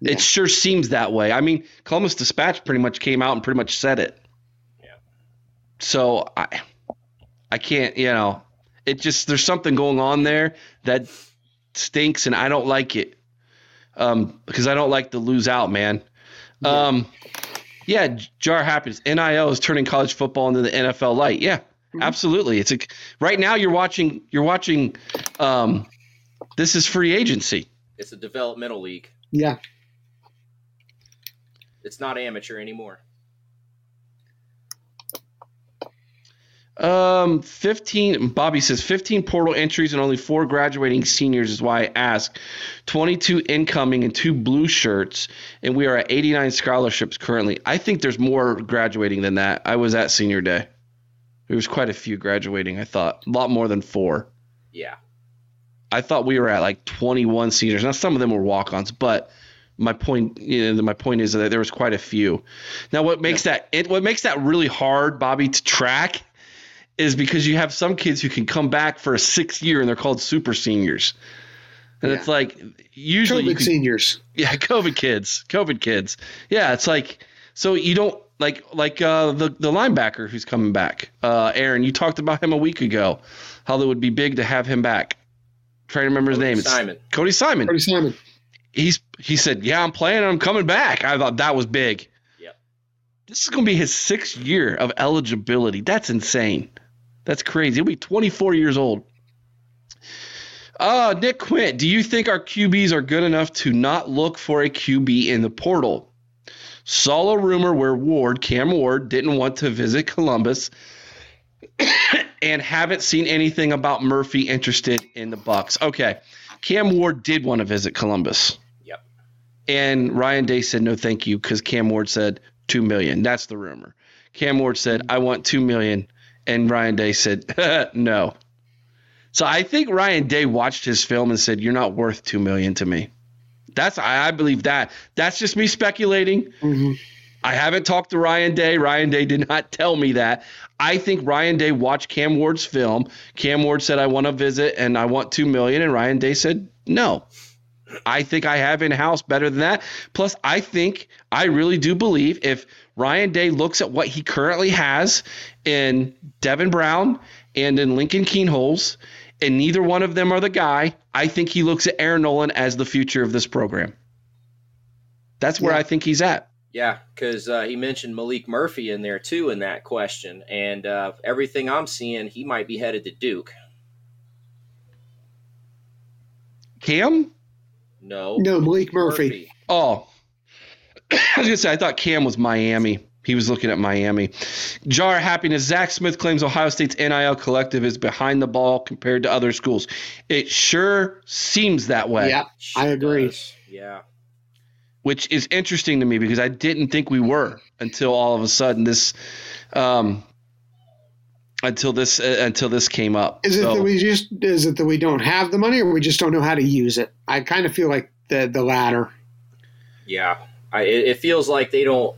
Yeah. It sure seems that way. I mean, Columbus Dispatch pretty much came out and pretty much said it. Yeah. So I I can't, you know, it just there's something going on there that stinks and I don't like it. Um, because I don't like to lose out, man. Yeah. Um, yeah, jar happens. NIL is turning college football into the NFL light. Yeah, mm-hmm. absolutely. It's a right now you're watching you're watching um this is free agency. It's a developmental league. Yeah. It's not amateur anymore. Um, 15, Bobby says 15 portal entries and only four graduating seniors is why I ask. 22 incoming and two blue shirts, and we are at 89 scholarships currently. I think there's more graduating than that. I was at senior day. There was quite a few graduating, I thought. A lot more than four. Yeah. I thought we were at like 21 seniors. Now, some of them were walk ons, but my point you know my point is that there was quite a few now what makes yeah. that it what makes that really hard bobby to track is because you have some kids who can come back for a sixth year and they're called super seniors and yeah. it's like usually COVID seniors yeah covid kids covid kids yeah it's like so you don't like like uh, the the linebacker who's coming back uh, aaron you talked about him a week ago how it would be big to have him back trying to remember his name simon it's cody simon cody simon he's he said, "Yeah, I'm playing. I'm coming back." I thought that was big. Yep. This is going to be his sixth year of eligibility. That's insane. That's crazy. He'll be 24 years old. Uh, Nick Quint, do you think our QBs are good enough to not look for a QB in the portal? Saw a rumor where Ward, Cam Ward, didn't want to visit Columbus and haven't seen anything about Murphy interested in the Bucks. Okay. Cam Ward did want to visit Columbus. Yep. And Ryan Day said no, thank you, because Cam Ward said two million. That's the rumor. Cam Ward said I want two million, And Ryan Day said, no. So I think Ryan Day watched his film and said, "You're not worth two million to me." That's I, I believe that. That's just me speculating. Mm-hmm. I haven't talked to Ryan Day. Ryan Day did not tell me that. I think Ryan Day watched Cam Ward's film. Cam Ward said, "I want to visit and I want two million," and Ryan Day said, "No." I think I have in house better than that. Plus, I think I really do believe if Ryan Day looks at what he currently has in Devin Brown and in Lincoln Kienholz, and neither one of them are the guy, I think he looks at Air Noland as the future of this program. That's where Yeah. I think he's at. Yeah, because uh, he mentioned Maalik Murphy in there too in that question, and uh, everything I'm seeing, he might be headed to Duke. Cam? No, No, Maalik Murphy. Oh, I was gonna say I thought Cam was Miami. He was looking at Miami. Jar of happiness. Zach Smith claims Ohio State's NIL collective is behind the ball compared to other schools. It sure seems that way. Yeah, I agree. Yeah, which is interesting to me because I didn't think we were until all of a sudden this, um, until this uh, until this came up. Is it So- that we just is it that we don't have the money or we just don't know how to use it? I kind of feel like the the latter. yeah. I, it, it feels like they don't.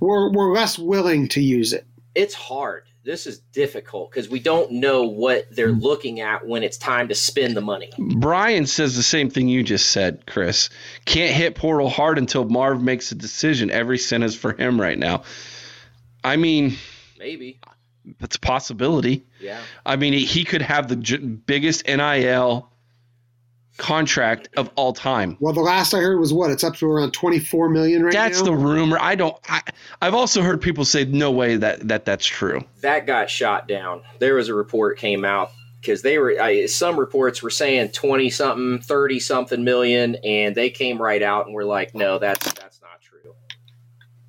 We're we're less willing to use it. It's hard. This is difficult because we don't know what they're mm. looking at when it's time to spend the money. Brian says the same thing you just said, Chris. Can't hit portal hard until Marv makes a decision. Every cent is for him right now. I mean, Maybe. that's a possibility. Yeah. I mean, he could have the j- biggest NIL contract of all time. Well, the last I heard was what it's up to around twenty four million right That's now. That's the rumor. I don't. I, I've also heard people say no way that that that's true. that got shot down. There was a report came out because they were I, some reports were saying twenty something, thirty something million, and they came right out and were like, "No, that's that's not true."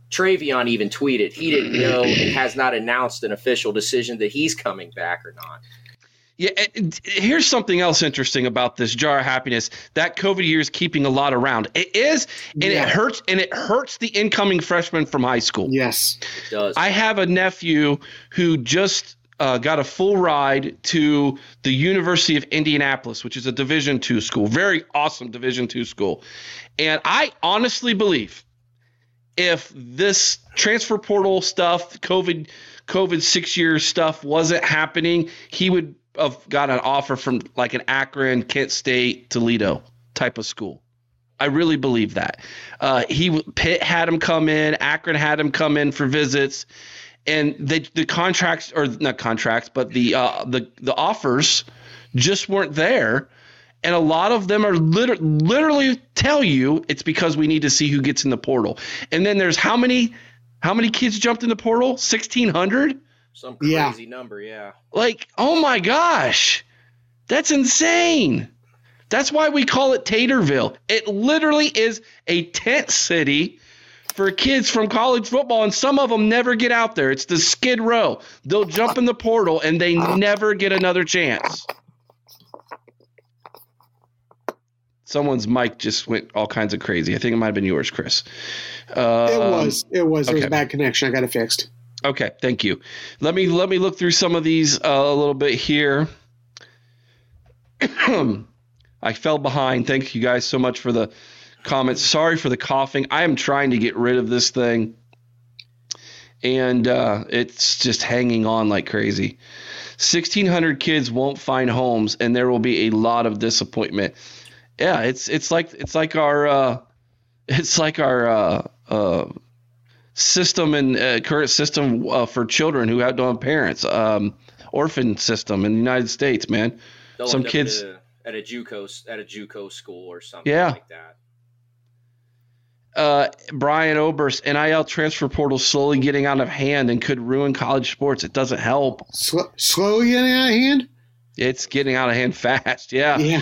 TreVeyon even tweeted he didn't know and has not announced an official decision that he's coming back or not. Yeah, and- and here's something else interesting about this jar of happiness. That COVID year is keeping a lot around. It is, and Yeah. it hurts, and it hurts the incoming freshmen from high school. yes. It does. I have a nephew who just uh, got a full ride to the University of Indianapolis, which is a Division two school, very awesome Division two school, and I honestly believe if this transfer portal stuff, COVID, COVID six year stuff wasn't happening, he would have got an offer from like an Akron, Kent State, Toledo type of school. I really believe that. Uh, he Pitt had him come in, Akron had him come in for visits, and they, the contracts or not contracts, but the uh, the the offers just weren't there. And a lot of them are liter- literally tell you it's because we need to see who gets in the portal. And then there's how many how many kids jumped in the portal? Sixteen hundred. Some Yeah. crazy number, yeah. Like, oh my gosh, that's insane. That's why we call it Taterville. It literally is a tent city for kids from college football, and some of them never get out there. It's the skid row. They'll jump in the portal and they never get another chance. Someone's mic just went all kinds of crazy. I think it might have been yours, Chris. Uh, It was. It was. There was a bad connection. I got it fixed. Okay, thank you. Let me let me look through some of these uh, a little bit here. I fell behind. Thank you guys so much for the comments. Sorry for the coughing. I am trying to get rid of this thing, and uh, it's just hanging on like crazy. 1,600 kids won't find homes, and there will be a lot of disappointment. Yeah, it's it's like it's like our uh, it's like our uh, uh, system and uh, current system uh, for children who have- don't have parents, um, orphan system in the United States, man. They'll Some kids- at a, at a JUCO at a JUCO school or something Yeah. like that. Uh, Brian Oberst, NIL transfer portal slowly getting out of hand and could ruin college sports. It doesn't help. Sl- slowly getting out of hand. It's getting out of hand fast. Yeah. Yeah.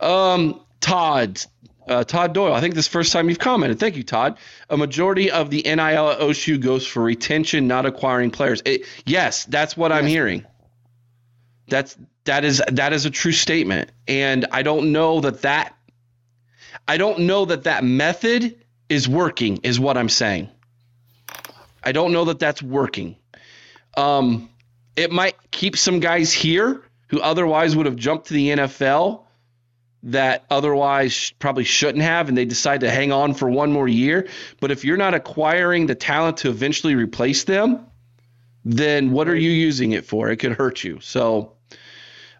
Um, Todd, uh, Todd Doyle. I think this is the first time you've commented. Thank you, Todd. A majority of the NIL at OSU goes for retention, not acquiring players. It, yes, that's what I'm hearing. That's that is that is a true statement, and I don't know that that I don't know that that method is working. Is what I'm saying. I don't know that that's working. Um, it might keep some guys here who otherwise would have jumped to the NFL that otherwise probably shouldn't have, and they decide to hang on for one more year. But if you're not acquiring the talent to eventually replace them, then what are you using it for? It could hurt you. So,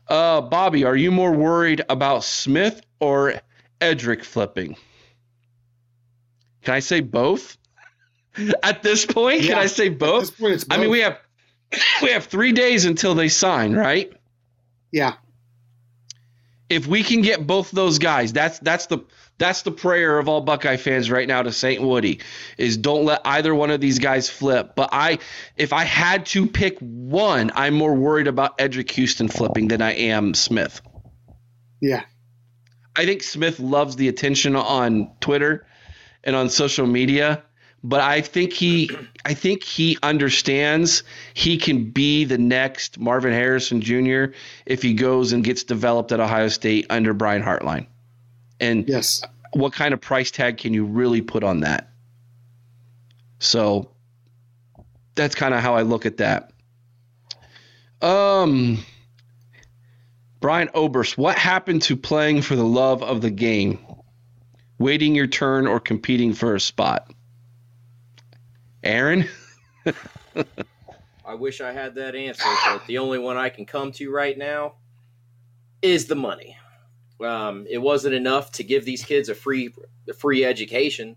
uh, Bobby, are you more worried about Smith or Eddrick flipping? Can I say both? At this point, yeah. can I say both? Point, both? I mean, we have we have three days until they sign, right? Yeah. If we can get both those guys, that's that's the that's the prayer of all Buckeye fans right now to St. Woody is don't let either one of these guys flip. But I if I had to pick one, I'm more worried about Eddrick Houston flipping than I am Smith. Yeah. I think Smith loves the attention on Twitter and on social media but I think he I think he understands he can be the next Marvin Harrison Jr. if he goes and gets developed at Ohio State under Brian Hartline. And yes, what kind of price tag can you really put on that? So that's kind of how I look at that. Um Brian Oberst, what happened to playing for the love of the game? Waiting your turn or competing for a spot? Aaron? I wish I had that answer, but the only one I can come to right now is the money. Um, it wasn't enough to give these kids a free a free education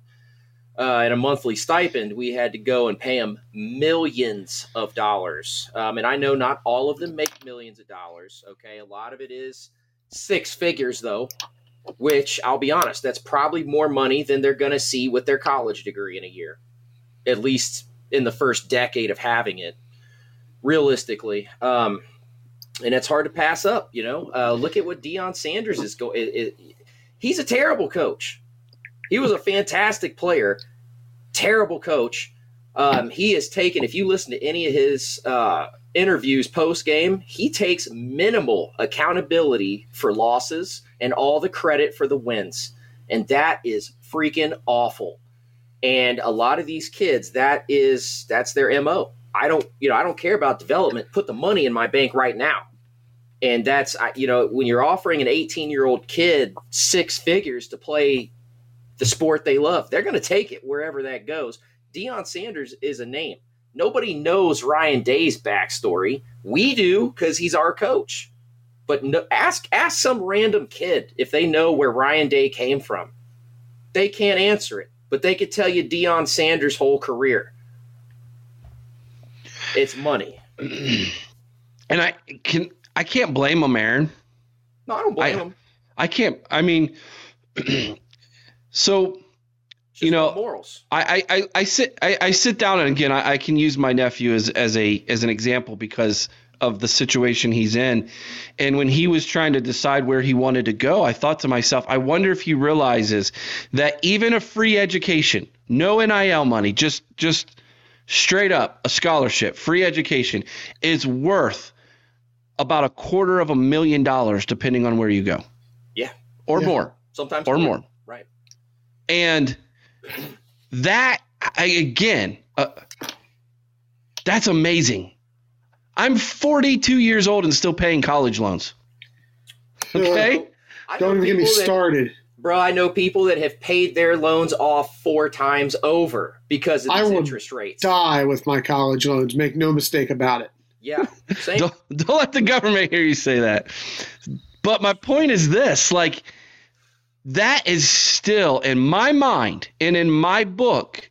uh, and a monthly stipend. We had to go and pay them millions of dollars. Um, and I know not all of them make millions of dollars. Okay, a lot of it is six figures though, which I'll be honest, that's probably more money than they're going to see with their college degree in a year at least in the first decade of having it, realistically. Um, and it's hard to pass up. You know, uh, look at what Deion Sanders is going. He's a terrible coach. He was a fantastic player, terrible coach. Um, he has taken. If you listen to any of his uh, interviews post game, he takes minimal accountability for losses and all the credit for the wins, and that is freaking awful. And a lot of these kids, that is that's their MO. I don't, you know, I don't care about development. Put the money in my bank right now. And that's, you know, when you're offering an 18 year old kid six figures to play the sport they love, they're going to take it wherever that goes. Deion Sanders is a name. Nobody knows Ryan Day's backstory. We do because he's our coach. But no, ask ask some random kid if they know where Ryan Day came from. They can't answer it but they could tell you Deion Sanders' whole career. It's money. and I can I can't blame him, Aaron. No, I don't blame I, him. I can't. I mean, so you know, morals. I, I, I sit I, I sit down and again I, I can use my nephew as as a as an example because of the situation he's in. And when he was trying to decide where he wanted to go, I thought to myself, I wonder if he realizes that even a free education, no NIL money, just just straight up a scholarship, free education is worth about a quarter of a million dollars depending on where you go. Yeah. Or yeah. more. Sometimes or more. Right. And that I, again, uh, that's amazing I'm 42 years old and still paying college loans. Okay? Don't even get me started. bro, I know people that have paid their loans off four times over because of these interest rates. Die with my college loans. Make no mistake about it. Yeah. don't, don't let the government hear you say that. But my point is this like, that is still, in my mind and in my book,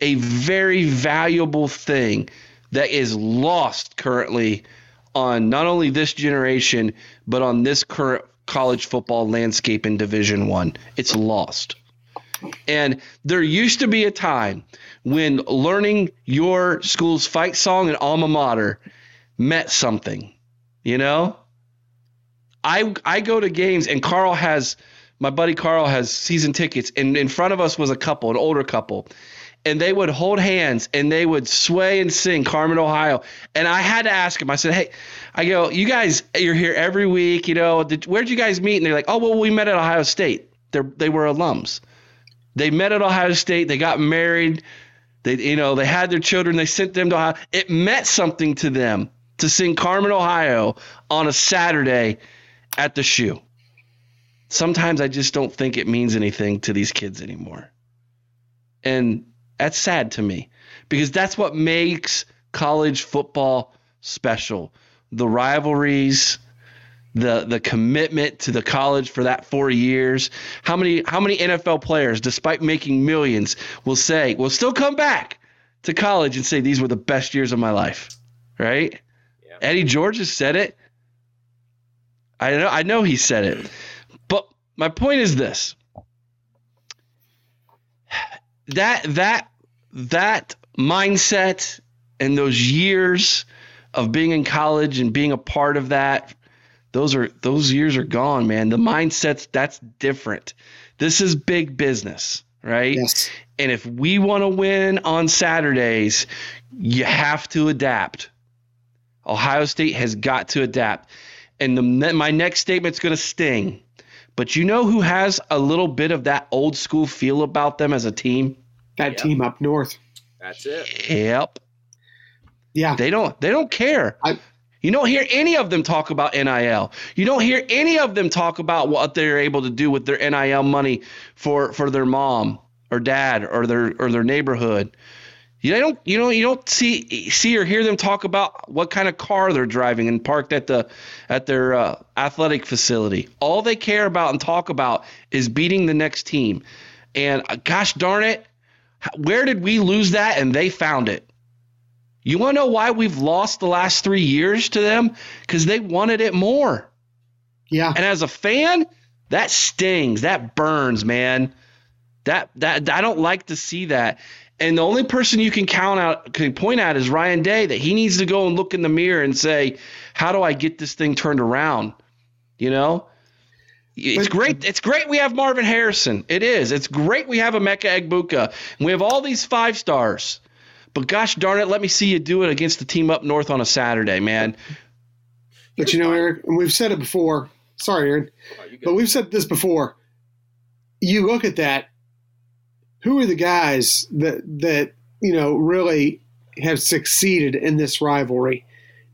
a very valuable thing that is lost currently on not only this generation but on this current college football landscape in Division 1. It's lost. And there used to be a time when learning your school's fight song and alma mater meant something. You know? I I go to games and Carl has my buddy Carl has season tickets and in front of us was a couple, an older couple and they would hold hands and they would sway and sing Carmen, Ohio. And I had to ask him, I said, Hey, I go, you guys, you're here every week, you know, did, where'd you guys meet? And they're like, Oh, well, we met at Ohio State. They're, they were alums. They met at Ohio State. They got married. They, you know, they had their children. They sent them to Ohio. It meant something to them to sing Carmen, Ohio, on a Saturday at the shoe. Sometimes I just don't think it means anything to these kids anymore, and that's sad to me because that's what makes college football special. The rivalries, the the commitment to the college for that four years. How many how many NFL players, despite making millions, will say will still come back to college and say these were the best years of my life, right? Yeah. Eddie George has said it. I know I know he said it, but my point is this: that that that mindset and those years of being in college and being a part of that those are those years are gone man. The mindsets that's different. This is big business right? Yes. and if we want to win on saturdays you have to adapt. Ohio state has got to adapt. And the, my next statement's going to sting but you know who has a little bit of that old school feel about them as a team That Yeah. team up north. That's it. yep Yeah. They don't they don't care. I- you don't hear any of them talk about NIL. You don't hear any of them talk about what they're able to do with their NIL money for for their mom or dad or their or their neighborhood. You don't you know you don't see see or hear them talk about what kind of car they're driving and parked at the at their uh, athletic facility. All they care about and talk about is beating the next team. And uh, gosh darn it, where did we lose that? And they found it. You want to know why we've lost the last three years to them? Because they wanted it more. Yeah. And as a fan, that stings. That burns, man. That that I don't like to see that. And the only person you can count out can point out is Ryan Day that he needs to go and look in the mirror and say, "How do I get this thing turned around?" You know. It's But- great. It's great we have Marvin Harrison. It is. It's great we have Emeka Egbuka. And we have all these five stars. But gosh darn it, let me see you do it against the team up north on a Saturday, man. But you know, Eric, and we've said it before. Sorry, Aaron, Oh, but we've said this before. You look at that. Who are the guys that that you know really have succeeded in this rivalry?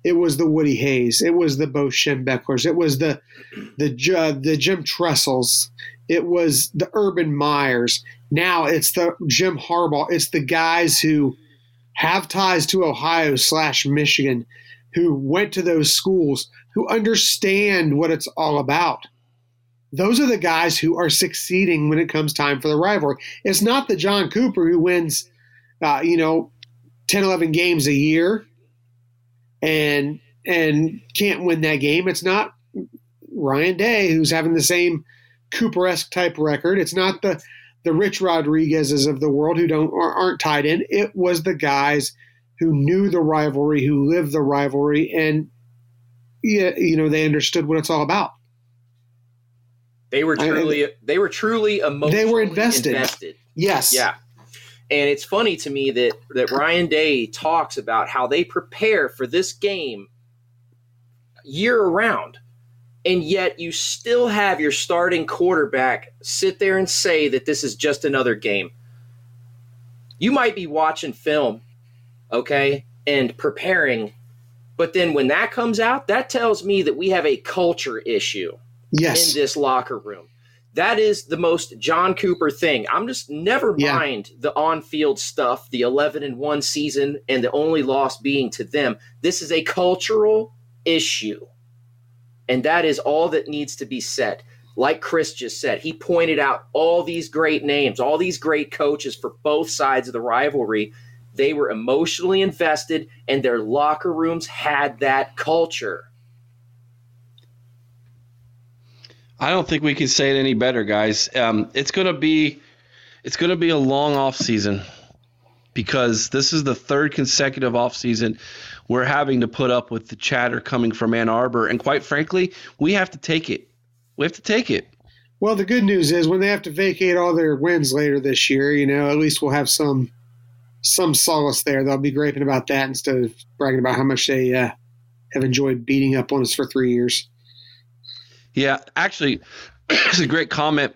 It was the Woody Hayes. It was the Bo Schembechlers. It was the the the Jim Tressels. It was the Urban Meyers. Now it's the Jim Harbaugh. It's the guys who have ties to Ohio slash Michigan, who went to those schools, who understand what it's all about. Those are the guys who are succeeding when it comes time for the rivalry. It's not the John Cooper who wins, uh, you know, 10, 11 games a year and and can't win that game. It's not Ryan Day who's having the same Cooper-esque type record. It's not the the Rich Rodriguez's of the world who don't aren't tied in. It was the guys who knew the rivalry, who lived the rivalry, and yeah, you know they understood what it's all about. They were I- truly they were truly emotionally They were invested. invested. Yes. Yeah. And it's funny to me that that Ryan Day talks about how they prepare for this game year around. And yet you still have your starting quarterback sit there and say that this is just another game. You might be watching film, okay, and preparing, but then when that comes out, that tells me that we have a culture issue Yes. in this locker room. That is the most John Cooper thing. I'm just never Yeah. mind the on-field stuff, the 11 and 1 season and the only loss being to them. This is a cultural issue. And that is all that needs to be said. Like Chris just said, he pointed out all these great names, all these great coaches for both sides of the rivalry. They were emotionally invested and their locker rooms had that culture. I don't think we can say it any better, guys. Um, it's gonna be, it's gonna be a long off season because this is the third consecutive off season we're having to put up with the chatter coming from Ann Arbor, and quite frankly, we have to take it. We have to take it. Well, the good news is when they have to vacate all their wins later this year, you know, at least we'll have some some solace there. They'll be griping about that instead of bragging about how much they uh, have enjoyed beating up on us for three years. Yeah, actually, it's a great comment.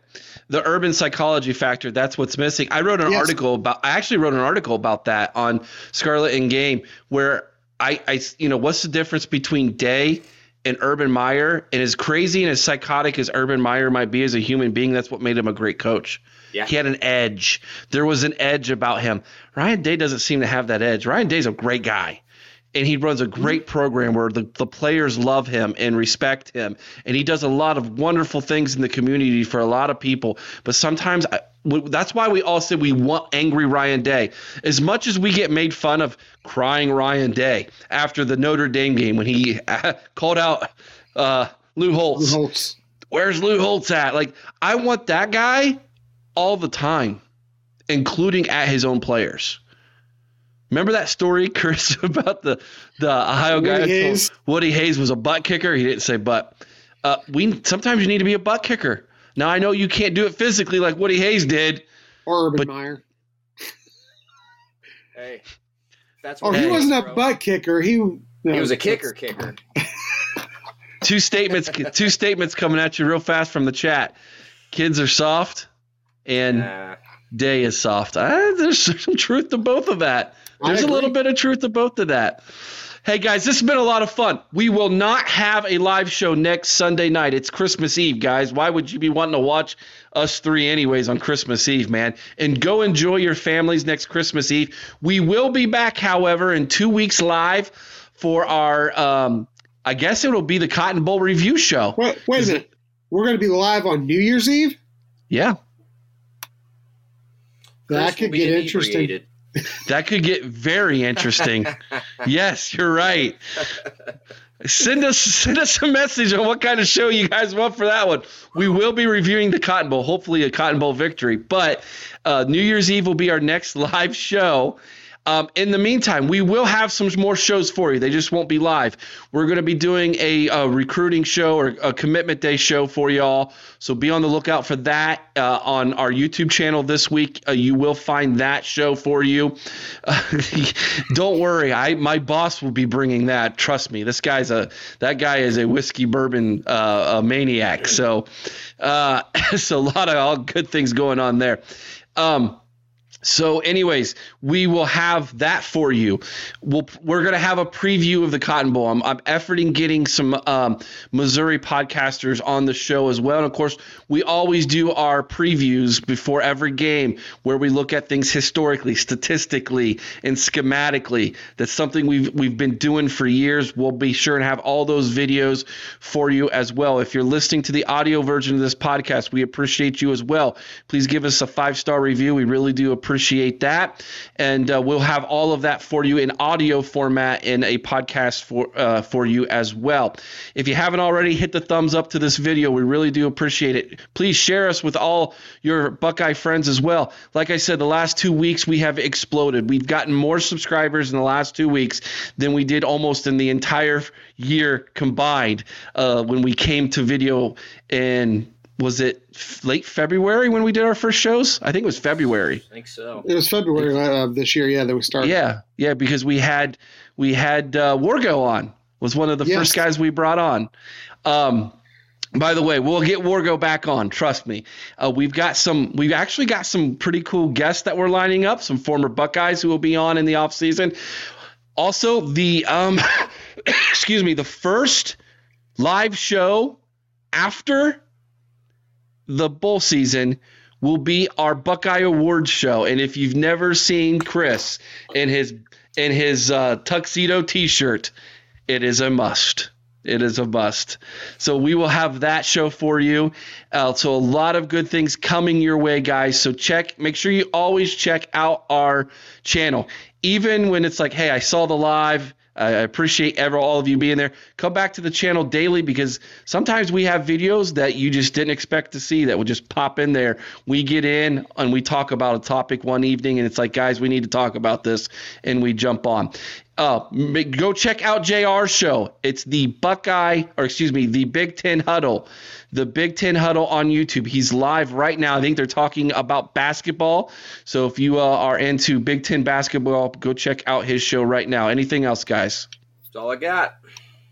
The urban psychology factor, that's what's missing. I wrote an Yes. article about I actually wrote an article about that on Scarlet and Game where I, I you know, what's the difference between Day and Urban Meyer? And as crazy and as psychotic as Urban Meyer might be as a human being, that's what made him a great coach. Yeah. He had an edge. There was an edge about him. Ryan Day doesn't seem to have that edge. Ryan Day's a great guy. And he runs a great program where the, the players love him and respect him. And he does a lot of wonderful things in the community for a lot of people. But sometimes I, that's why we all said we want angry Ryan Day. As much as we get made fun of crying Ryan Day after the Notre Dame game when he called out uh, Lou Holtz Holtz. where's Lou Holtz at? Like, I want that guy all the time, including at his own players. Remember that story, Chris, about the the Ohio guy? Woody that told- Hayes? Woody Hayes was a butt kicker. He didn't say butt. Uh, we sometimes you need to be a butt kicker. Now I know you can't do it physically like Woody Hayes did. Or Urban But- Meyer. Hey, that's Oh, he it is, wasn't a butt kicker. He He was a kicker, kicker. Two statements. two statements coming at you real fast from the chat. Kids are soft, and Nah. day is soft. Uh, there's some truth to both of that. I There's a little bit of truth to both of that. Hey guys, this has been a lot of fun. We will not have a live show next Sunday night. It's Christmas Eve, guys. Why would you be wanting to watch us three anyways on Christmas Eve, man? And go enjoy your families next Christmas Eve. We will be back, however, in two weeks live for our um I guess it'll be the Cotton Bowl review show. Wait, wait a Is it- minute. We're going to be live on New Year's Eve. Yeah. That Chris could get interesting. That could get very interesting. yes, you're right. Send us send us a message on what kind of show you guys want for that one. We will be reviewing the Cotton Bowl, hopefully a Cotton Bowl victory. But uh, New Year's Eve will be our next live show. Um, in the meantime, we will have some more shows for you. They just won't be live. We're going to be doing a, a recruiting show or a commitment day show for y'all. So be on the lookout for that uh, on our YouTube channel this week. Uh, you will find that show for you. don't worry, I my boss will be bringing that. Trust me, this guy's a that guy is a whiskey bourbon uh, maniac. So, uh, so a lot of all good things going on there. Um, so, anyways, we will have that for you. We'll, we're going to have a preview of the Cotton Bowl. I'm, I'm efforting getting some um, Missouri podcasters on the show as well. And of course, we always do our previews before every game where we look at things historically, statistically, and schematically. That's something we've, we've been doing for years. We'll be sure and have all those videos for you as well. If you're listening to the audio version of this podcast, we appreciate you as well. Please give us a five star review. We really do appreciate that. And uh, we'll have all of that for you in audio format in a podcast for, uh, for you as well. If you haven't already, hit the thumbs up to this video. We really do appreciate it. Please share us with all your Buckeye friends as well. Like I said, the last two weeks we have exploded. We've gotten more subscribers in the last two weeks than we did almost in the entire year combined uh, when we came to video and was it f- late February when we did our first shows? I think it was February. I think so. It was February uh, this year, yeah, that we started. Yeah, yeah, because we had we had uh, Wargo on was one of the Yes. first guys we brought on. Um, by the way, we'll get Wargo back on. Trust me. Uh, we've got some. We've actually got some pretty cool guests that we're lining up. Some former Buckeyes who will be on in the off season. Also, the um, excuse me, the first live show after the bowl season will be our Buckeye Awards show. And if you've never seen Chris in his in his uh, tuxedo T-shirt, it is a must. It is a must. So we will have that show for you. Uh, so a lot of good things coming your way, guys. So check. Make sure you always check out our channel, even when it's like, hey, I saw the live. I appreciate ever all of you being there. Come back to the channel daily because sometimes we have videos that you just didn't expect to see that will just pop in there. We get in and we talk about a topic one evening, and it's like, guys, we need to talk about this, and we jump on. Uh, go check out JR's show. It's the Buckeye, or excuse me, the Big Ten Huddle. The Big Ten Huddle on YouTube. He's live right now. I think they're talking about basketball. So if you uh, are into Big Ten basketball, go check out his show right now. Anything else, guys? That's all I got.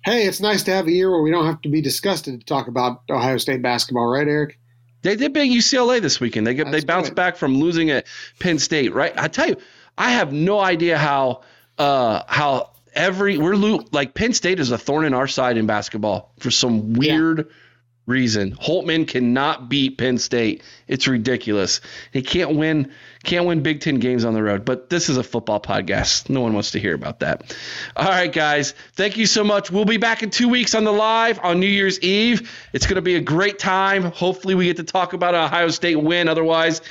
Hey, it's nice to have a year where we don't have to be disgusted to talk about Ohio State basketball, right, Eric? They did beat UCLA this weekend. They get, they bounced good. back from losing at Penn State, right? I tell you, I have no idea how uh, how every we're like Penn State is a thorn in our side in basketball for some weird reason. Holtmann cannot beat Penn State. It's ridiculous. He can't win can't win Big Ten games on the road. But this is a football podcast. No one wants to hear about that. All right, guys. Thank you so much. We'll be back in two weeks on the live on New Year's Eve. It's going to be a great time. Hopefully, we get to talk about an Ohio State win. Otherwise,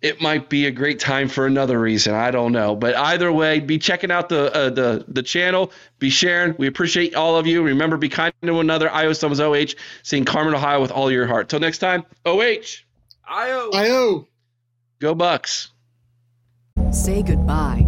it might be a great time for another reason. I don't know, but either way, be checking out the uh, the the channel. Be sharing. We appreciate all of you. Remember, be kind to one another. IO Summers OH, seeing Carmen, Ohio with all your heart. Till next time, OH, Io. IO. go Bucks. Say goodbye